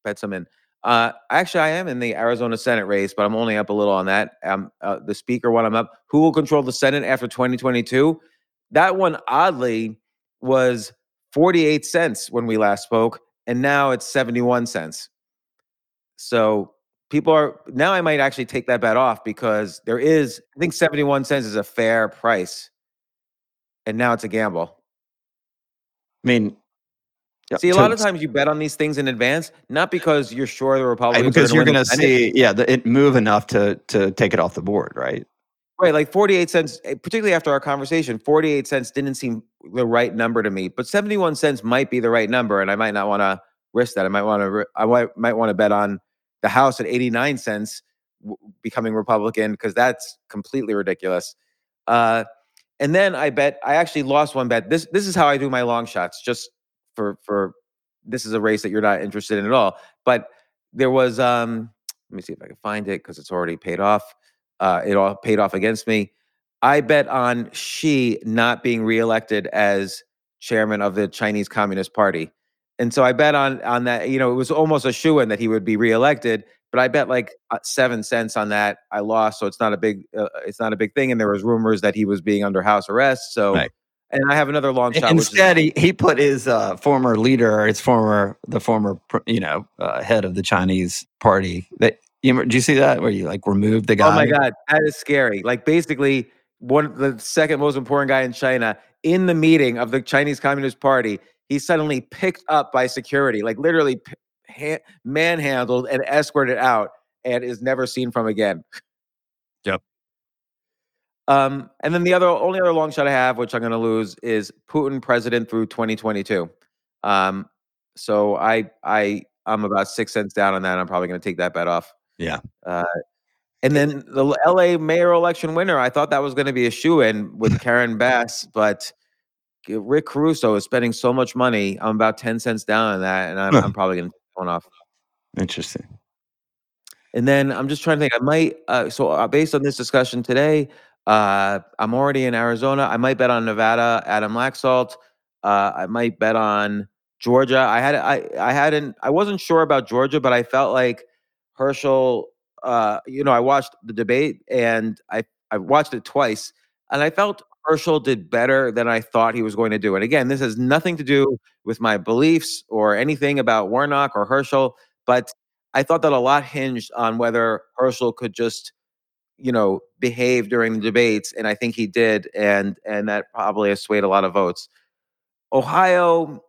bets I'm in. Uh, actually, I am in the Arizona Senate race, but I'm only up a little on that. Um, uh, the speaker one I'm up. Who will control the Senate after 2022? That one, oddly, was 48 cents when we last spoke, and now it's 71 cents. So people are now. I might actually take that bet off because there is. I think 71 cents is a fair price, and now it's a gamble. I mean, See, a lot of times you bet on these things in advance, not because you're sure the Republicans because are you're going going to see, yeah, the, it move enough to to take it off the board, right? right. Like 48 cents, eh, particularly after our conversation, 48 cents didn't seem the right number to me, but 71 cents might be the right number, and I might not want to risk that. I might want to, I might, might want to bet on the House at 89 cents w- becoming Republican because that's completely ridiculous. Uh, and then I bet I actually lost one bet. This this is how I do my long shots. Just for for this is a race that you're not interested in at all. But there was um let me see if I can find it because it's already paid off. Uh, it all paid off against me. I bet on Xi not being reelected as chairman of the Chinese Communist Party. And so I bet on on that. You know, it was almost a shoe in that he would be reelected. But I bet like uh, seven cents on that. I lost, so it's not a big uh, it's not a big thing. And there was rumors that he was being under house arrest. So, Right. And I have another long shot. which is- Instead, he, he put his uh, former leader, or his former the former you know uh, head of the Chinese party. That you remember, did you see that where you like removed the guy? Oh my god, that is scary. Like basically, one the second most important guy in China in the meeting of the Chinese Communist Party, he's suddenly picked up by security, like literally p- ha- manhandled and escorted out, and is never seen from again. Yep. Um, and then the other only other long shot I have, which I'm going to lose, is Putin president through 2022. Um, so I I I'm about six cents down on that. I'm probably going to take that bet off. Yeah. Uh, and then the LA mayor election winner, I thought that was going to be a shoe in with Karen [laughs] Bass, but Rick Caruso is spending so much money. I'm about 10 cents down on that, and I'm, Huh. I'm [laughs] probably going to take one off. Interesting. And then I'm just trying to think. I might, uh, so uh, based on this discussion today, uh, I'm already in Arizona. I might bet on Nevada, Adam Laxalt. Uh, I might bet on Georgia. I had I I hadn't I wasn't sure about Georgia, but I felt like Herschel. Uh, you know, I watched the debate and I I watched it twice, and I felt Herschel did better than I thought he was going to do. And again, this has nothing to do with my beliefs or anything about Warnock or Herschel, but I thought that a lot hinged on whether Herschel could just, you know, behave during the debates, and I think he did, and and that probably has swayed a lot of votes. Ohio,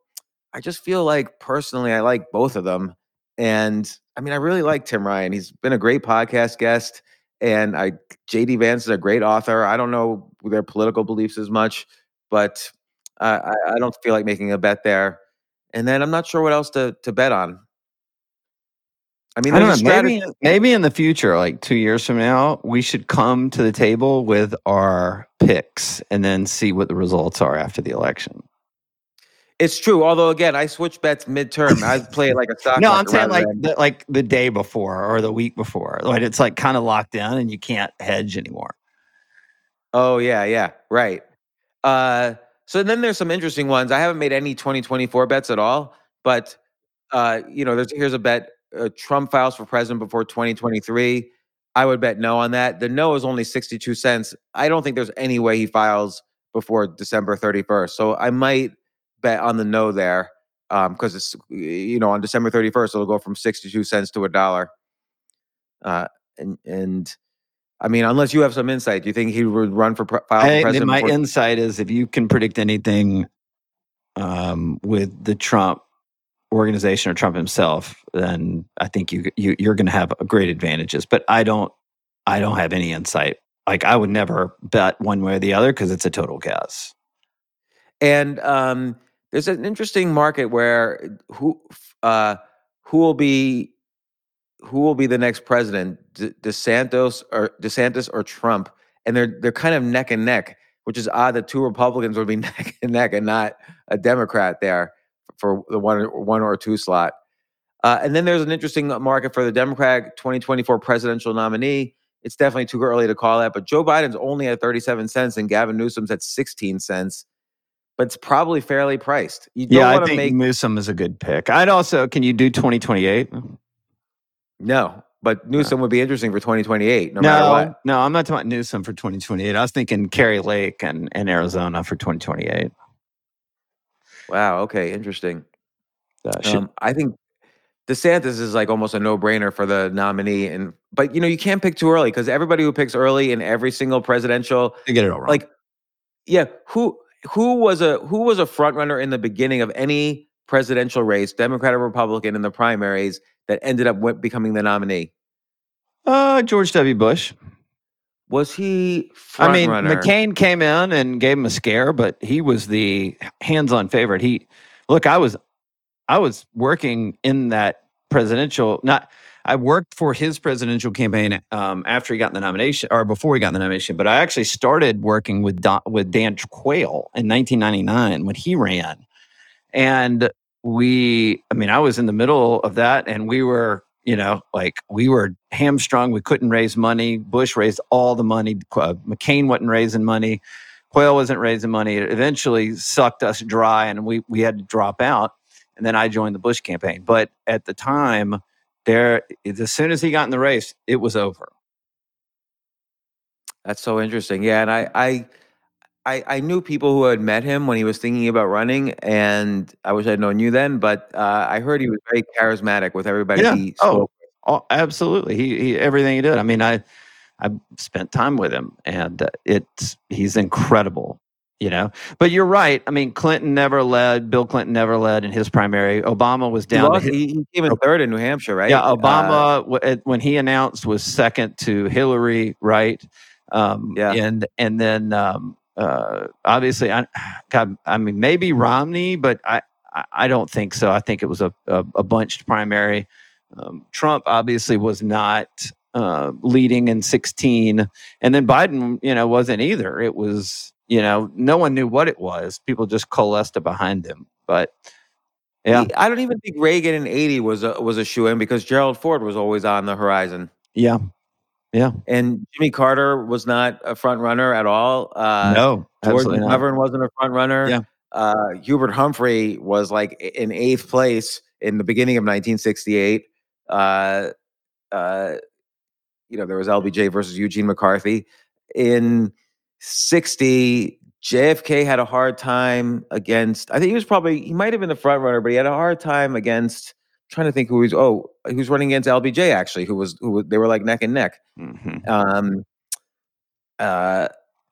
I just feel like personally, I like both of them, and I mean, I really like Tim Ryan. He's been a great podcast guest, and I JD Vance is a great author. I don't know their political beliefs as much, but uh, I, I don't feel like making a bet there. And then I'm not sure what else to to bet on. I mean, I don't know. Maybe maybe in the future, like two years from now, we should come to the table with our picks and then see what the results are after the election. It's true. Although again, I switch bets midterm. I [laughs] play like a stock. No, I'm saying like than- the, like the day before or the week before. Like it's like kind of locked in and you can't hedge anymore. Oh yeah, yeah, right. Uh, so then there's some interesting ones. I haven't made any 2024 bets at all, but uh, you know, there's here's a bet: uh, Trump files for president before 2023. I would bet no on that. The no is only 62 cents. I don't think there's any way he files before December 31st. So I might bet on the no there because it's you know on December 31st it'll go from 62 cents to a dollar. Uh, and and I mean, unless you have some insight, do you think he would run for pre- for I, president? my before- insight is if you can predict anything um, with the Trump organization or Trump himself, then I think you, you you're going to have great advantages. But I don't I don't have any insight. Like I would never bet one way or the other because it's a total guess. And um, there's an interesting market where who uh, who will be who will be the next president, De- DeSantos or DeSantis or Trump, and they're they're kind of neck and neck, which is odd that two Republicans would be [laughs] neck and neck and not a Democrat there for the one or- one or two slot. Uh, and then there's an interesting market for the Democratic 2024 presidential nominee. It's definitely too early to call that, but Joe Biden's only at 37 cents and Gavin Newsom's at 16 cents. But it's probably fairly priced. You don't Yeah, I think make Newsom is a good pick. I'd also can you do 2028? no, but Newsom would be interesting for 2028, no, No, matter what. no, I'm not talking about Newsom for 2028. I was thinking Kari Lake and, and Arizona for 2028. Wow. Okay. Interesting. Uh, should- Um, I think DeSantis is like almost a no-brainer for the nominee, and but you know you can't pick too early because everybody who picks early in every single presidential, they get it all wrong. like, yeah, who who was a who was a front runner in the beginning of any presidential race, Democrat or Republican, in the primaries that ended up becoming the nominee? uh, George W. Bush. Was he I mean, runner? McCain came in and gave him a scare, but he was the hands-on favorite. He look, I was I was working in that presidential not I worked for his presidential campaign um, after he got the nomination or before he got the nomination, but I actually started working with Don, with Dan Quayle in 1999 when he ran. And we I mean, I was in the middle of that and we were you know, like we were hamstrung. We couldn't raise money. Bush raised all the money. Uh, McCain wasn't raising money. Quayle wasn't raising money. It eventually sucked us dry, and we we had to drop out. And then I joined the Bush campaign. But at the time, there, as soon as he got in the race, it was over. That's so interesting. Yeah, and I, I, I, I knew people who had met him when he was thinking about running, and I wish I'd known you then. But uh, I heard he was very charismatic with everybody. Yeah. He Oh. spoke. Oh, absolutely. He, he everything he did. I mean, I I spent time with him, and uh, it's he's incredible. You know, but you're right. I mean, Clinton never led. Bill Clinton never led in his primary. Obama was down. to lost, he, he came in third in New Hampshire, right? Yeah, Uh, Obama at- when he announced was second to Hillary, right? Um, Yeah. and and then um, uh, obviously, I, God, I mean, maybe Romney, but I, I don't think so. I think it was a a, a bunched primary. Um, Trump obviously was not uh, leading in 16, and then Biden, you know, wasn't either. It was you know, no one knew what it was. People just coalesced behind him, but. Yeah. I don't even think Reagan in '80 was a, was a shoe in because Gerald Ford was always on the horizon, Yeah. And Jimmy Carter was not a front runner at all. Uh, no. Absolutely. McGovern wasn't a front runner. Yeah. uh, Hubert Humphrey was like in eighth place in the beginning of 1968. Uh, uh, you know, there was LBJ versus Eugene McCarthy. In 60, JFK had a hard time against, I think he was probably, he might have been the front runner, but he had a hard time against, trying to think who was, oh, he was running against LBJ actually, who was, who they were like neck and neck. Mhm. Um, uh,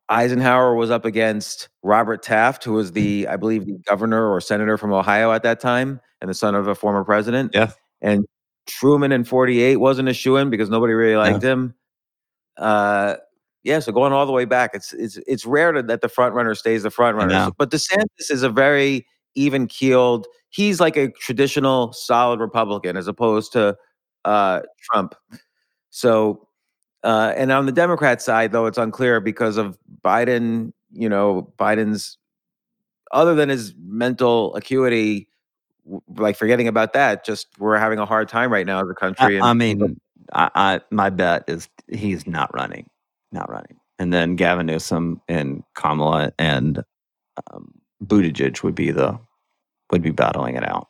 Eisenhower was up against Robert Taft, who was the, I believe, the governor or senator from Ohio at that time, and the son of a former president. Yeah. And Truman in '48 wasn't a shoe in because nobody really liked him. Uh, yeah, so going all the way back, it's it's it's rare to, that the front runner stays the front runner. But DeSantis is a very even keeled. He's like a traditional solid Republican as opposed to uh, Trump. So, uh, and on the Democrat side, though, it's unclear because of Biden. You know, Biden's other than his mental acuity, like forgetting about that, just we're having a hard time right now as a country. I, I mean, I, I my bet is he's not running, not running. And then Gavin Newsom and Kamala and um, Buttigieg would be the would be battling it out.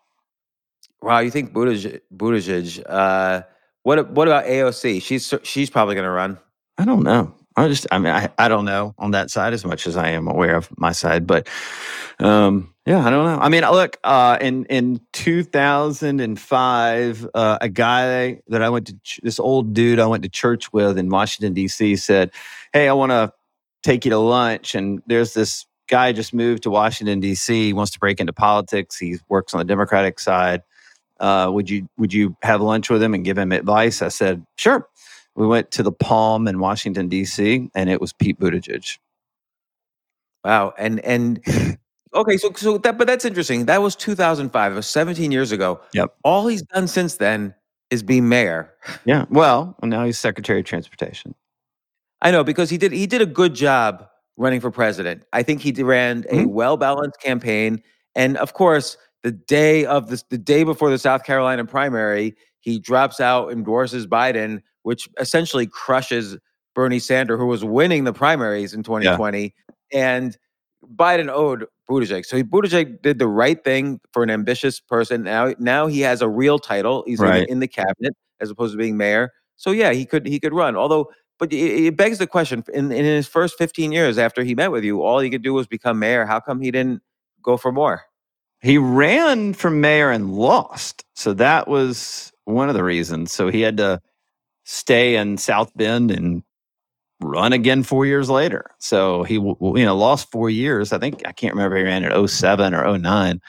Wow, you think Buttigieg? Buttigieg uh, what what about AOC? She's she's probably going to run. I don't know. I just, I mean, I, I don't know on that side as much as I am aware of my side, but um, yeah, I don't know. I mean, look, uh, in in 2005, uh, a guy that I went to, ch- this old dude I went to church with in Washington D.C. said, "Hey, I want to take you to lunch," and there's this guy just moved to Washington D.C. He wants to break into politics. He works on the Democratic side. Uh, would you would you have lunch with him and give him advice? I said, sure. We went to the Palm in Washington D.C. and it was Pete Buttigieg. Wow, and and [laughs] okay, so so that but that's interesting. That was 2005. It was 17 years ago. Yep. All he's done since then is be mayor. Yeah. Well, now he's Secretary of Transportation. I know because he did he did a good job running for president. I think he ran a Mhm. well balanced campaign, and of course, the day of this, the day before the South Carolina primary, he drops out, endorses Biden, which essentially crushes Bernie Sanders, who was winning the primaries in 2020, and Biden owed Buttigieg. So he, Buttigieg did the right thing for an ambitious person. Now, now he has a real title. He's in, Right. the, in the cabinet as opposed to being mayor. So yeah, he could he could run. Although, but it, it begs the question: in, in his first 15 years after he met with you, all he could do was become mayor. How come he didn't go for more? He ran for mayor and lost. So that was one of the reasons. So he had to stay in South Bend and run again four years later. So he, you know, lost four years. I think, I can't remember, he ran at 07 or 09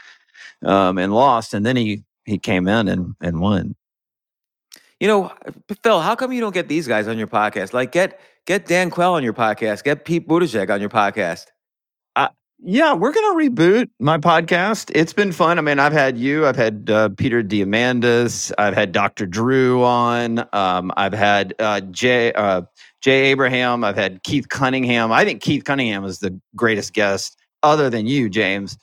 um, and lost. And then he, he came in and, and won. You know, Phil, how come you don't get these guys on your podcast? Like get get Dan Quayle on your podcast, get Pete Buttigieg on your podcast. Yeah, we're to reboot my podcast. It's been fun. I mean, I've had you, I've had uh, Peter Diamandis, I've had Dr. Drew on, um, I've had uh, Jay, uh, Jay Abraham, I've had Keith Cunningham. I think Keith Cunningham is the greatest guest, other than you, James.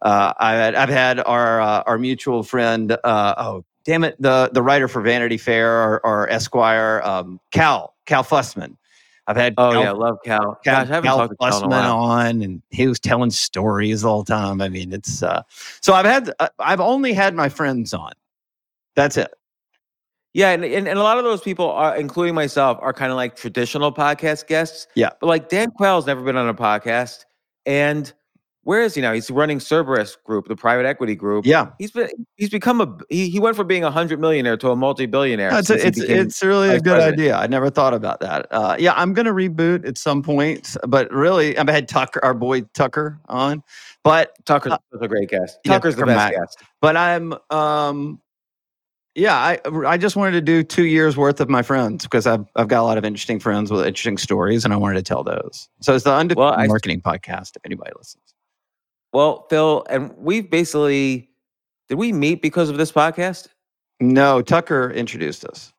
Uh, I've had, I've had our uh, our mutual friend. Uh, oh, damn it, the the writer for Vanity Fair or, or Esquire, um, Cal Cal Fussman. I've had Oh Cal yeah, love Cal. Cal, Gosh, I Cal talked to Cal Fussman on, and he was telling stories all the time. I mean, it's uh, so I've had uh, I've only had my friends on. That's it. Yeah, and, and, and a lot of those people are, including myself, are kind of like traditional podcast guests. Yeah. But like Dan Quayle's never been on a podcast. And where is he now? He's running Cerberus Group, the private equity group. Yeah, He's been he's become a he, he went from being a hundred millionaire to a multi billionaire. it's a, it's it's really a good president. idea. I never thought about that. Uh, yeah, I'm gonna reboot at some point, but really, I've had Tucker, our boy Tucker, on, but Tucker's Uh, a great guest. yeah, Tucker's the best guest. but I'm um. Yeah, I I just wanted to do two years worth of my friends because I've I've got a lot of interesting friends with interesting stories, and I wanted to tell those. So it's the Undefeated Well, I- Marketing Podcast. If anybody listens, Well, Phil, and we've basically did we meet because of this podcast? no, Tucker introduced us.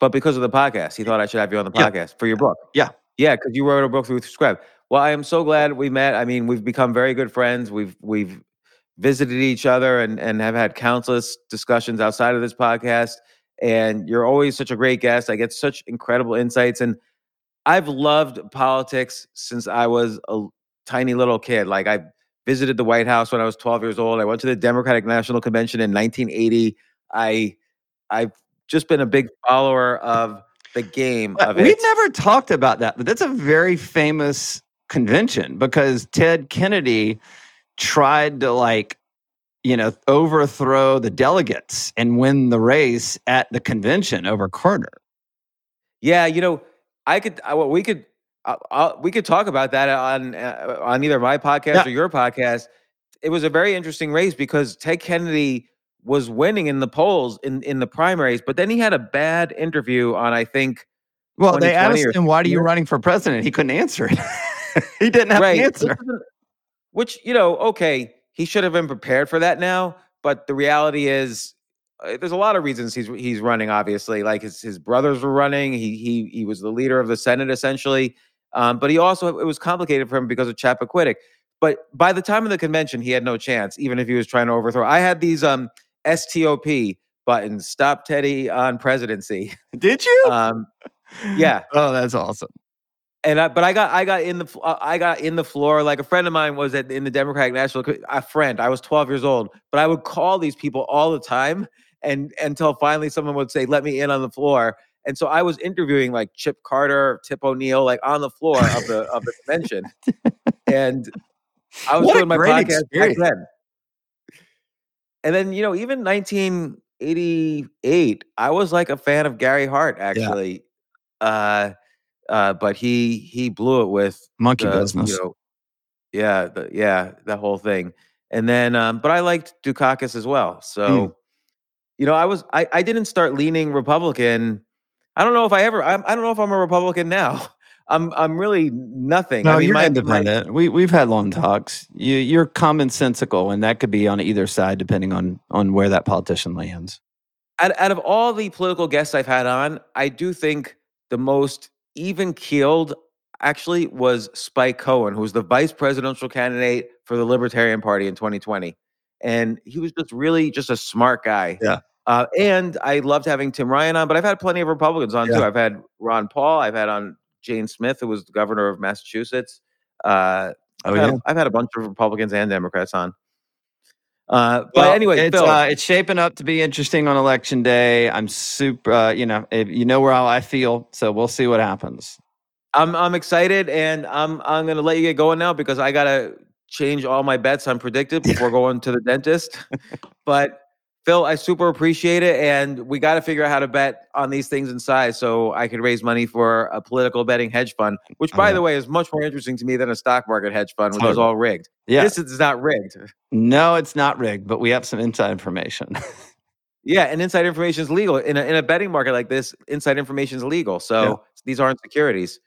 But because of the podcast, he thought I should have you on the Yeah. podcast for your book. Yeah. Yeah, because you wrote a book through Scribe. Well, I am so glad we met. I mean, we've become very good friends. We've we've visited each other and and have had countless discussions outside of this podcast. And you're always such a great guest. I get such incredible insights. And I've loved politics since I was a tiny little kid. Like I visited the White House when I was 12 years old. I went to the Democratic National Convention in 1980. I I've just been a big follower of the game of We've it. never talked about that, but that's a very famous convention because Ted Kennedy tried to like you know overthrow the delegates and win the race at the convention over Carter. Yeah, you know, I could. I, well, we could. Uh, uh, we could talk about that on uh, on either my podcast Yeah. or your podcast. It was a very interesting race because Ted Kennedy was winning in the polls in in the primaries, but then he had a bad interview on I think Well, they asked him, "Why are you running for president?" He couldn't answer it. [laughs] he didn't have right, an answer. Which you know, okay, he should have been prepared for that now. But the reality is, uh, there's a lot of reasons he's he's running. Obviously, like his his brothers were running. He he he was the leader of the Senate essentially. Um, but he also it was complicated for him because of Chappaquiddick. But by the time of the convention, he had no chance, even if he was trying to overthrow. I had these um STOP buttons, stop Teddy on presidency. [laughs] Did you? Um, yeah. [laughs] Oh, that's awesome. and I, but I got I got in the uh, I got in the floor like a friend of mine was at in the Democratic National a friend I was 12 years old but I would call these people all the time and until finally someone would say let me in on the floor and so I was interviewing like Chip Carter Tip O'Neill like on the floor of the of the convention and I was What doing my podcast back then and then you know even 1988 I was like a fan of Gary Hart actually uh uh, but he he blew it with Monkey the, business. You know, yeah, the, yeah, the whole thing. And then, um, but I liked Dukakis as well. So, Hmm. you know, I was I I didn't start leaning Republican. I don't know if I ever. I'm, I don't know if I'm a Republican now. [laughs] I'm I'm really nothing. no, I mean, you're my, my- independent. we we've had long talks. You you're commonsensical, and that could be on either side depending on on where that politician lands. out, out of all the political guests I've had on, I do think the most even keeled actually was Spike Cohen, who was the vice presidential candidate for the Libertarian Party in 2020. And he was just really just a smart guy. Yeah. Uh, and I loved having Tim Ryan on, but I've had plenty of Republicans on too. I've had Ron Paul, I've had on Jane Swift, who was the governor of Massachusetts. Uh, Oh I've, had, I've had a bunch of Republicans and Democrats on. Uh, but Well, anyway, it's Phil, uh, it's shaping up to be interesting on election day. I'm super, uh, you know, if, you know where I feel, so we'll see what happens. I'm I'm excited, and I'm I'm gonna let you get going now because I gotta change all my bets on PredictIt before going to the dentist. [laughs] but Phil, I super appreciate it, and we got to figure out how to bet on these things in size so I could raise money for a political betting hedge fund, which, by the way, is much more interesting to me than a stock market hedge fund, which is all rigged. Yeah, This is not rigged. no, it's not rigged, but we have some inside information. [laughs] Yeah, and inside information is legal in a in a betting market like this. Inside information is legal, so Yeah. these aren't securities.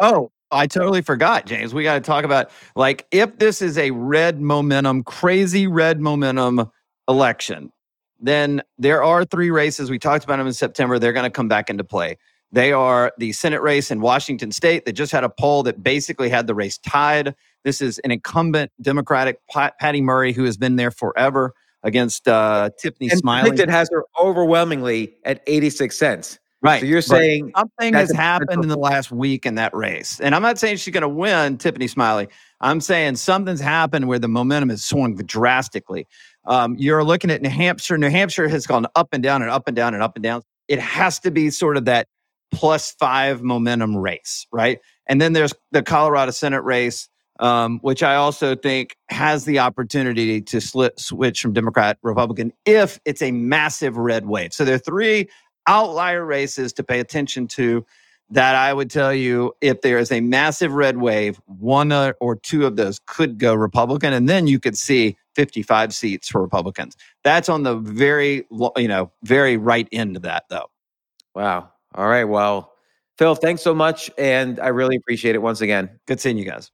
Oh, I totally forgot, James. We got to talk about like if this is a red momentum, crazy red momentum election, then there are three races. We talked about them in September. They're going to come back into play. They are the Senate race in Washington state that just had a poll that basically had the race tied. This is an incumbent Democratic Pat- Patty Murray who has been there forever against uh, Tiffany And Smiley. PredictIt has her overwhelmingly at 86 cents. Right. So you're But saying something has happened in the last week in that race. And I'm not saying she's going to win, Tiffany Smiley. I'm saying something's happened where the momentum has swung drastically. Um, you're looking at New Hampshire. New Hampshire has gone up and down and up and down and up and down. It has to be sort of that plus five momentum race, right? And then there's the Colorado Senate race, um, which I also think has the opportunity to slit, switch from Democrat Republican if it's a massive red wave. So there are three outlier races to pay attention to that I would tell you if there is a massive red wave, one or two of those could go Republican, and then you could see 55 seats for Republicans. That's on the very, you know, very right end of that, though. wow. All right. Well, Phil, thanks so much. And I really appreciate it once again. Good seeing you guys.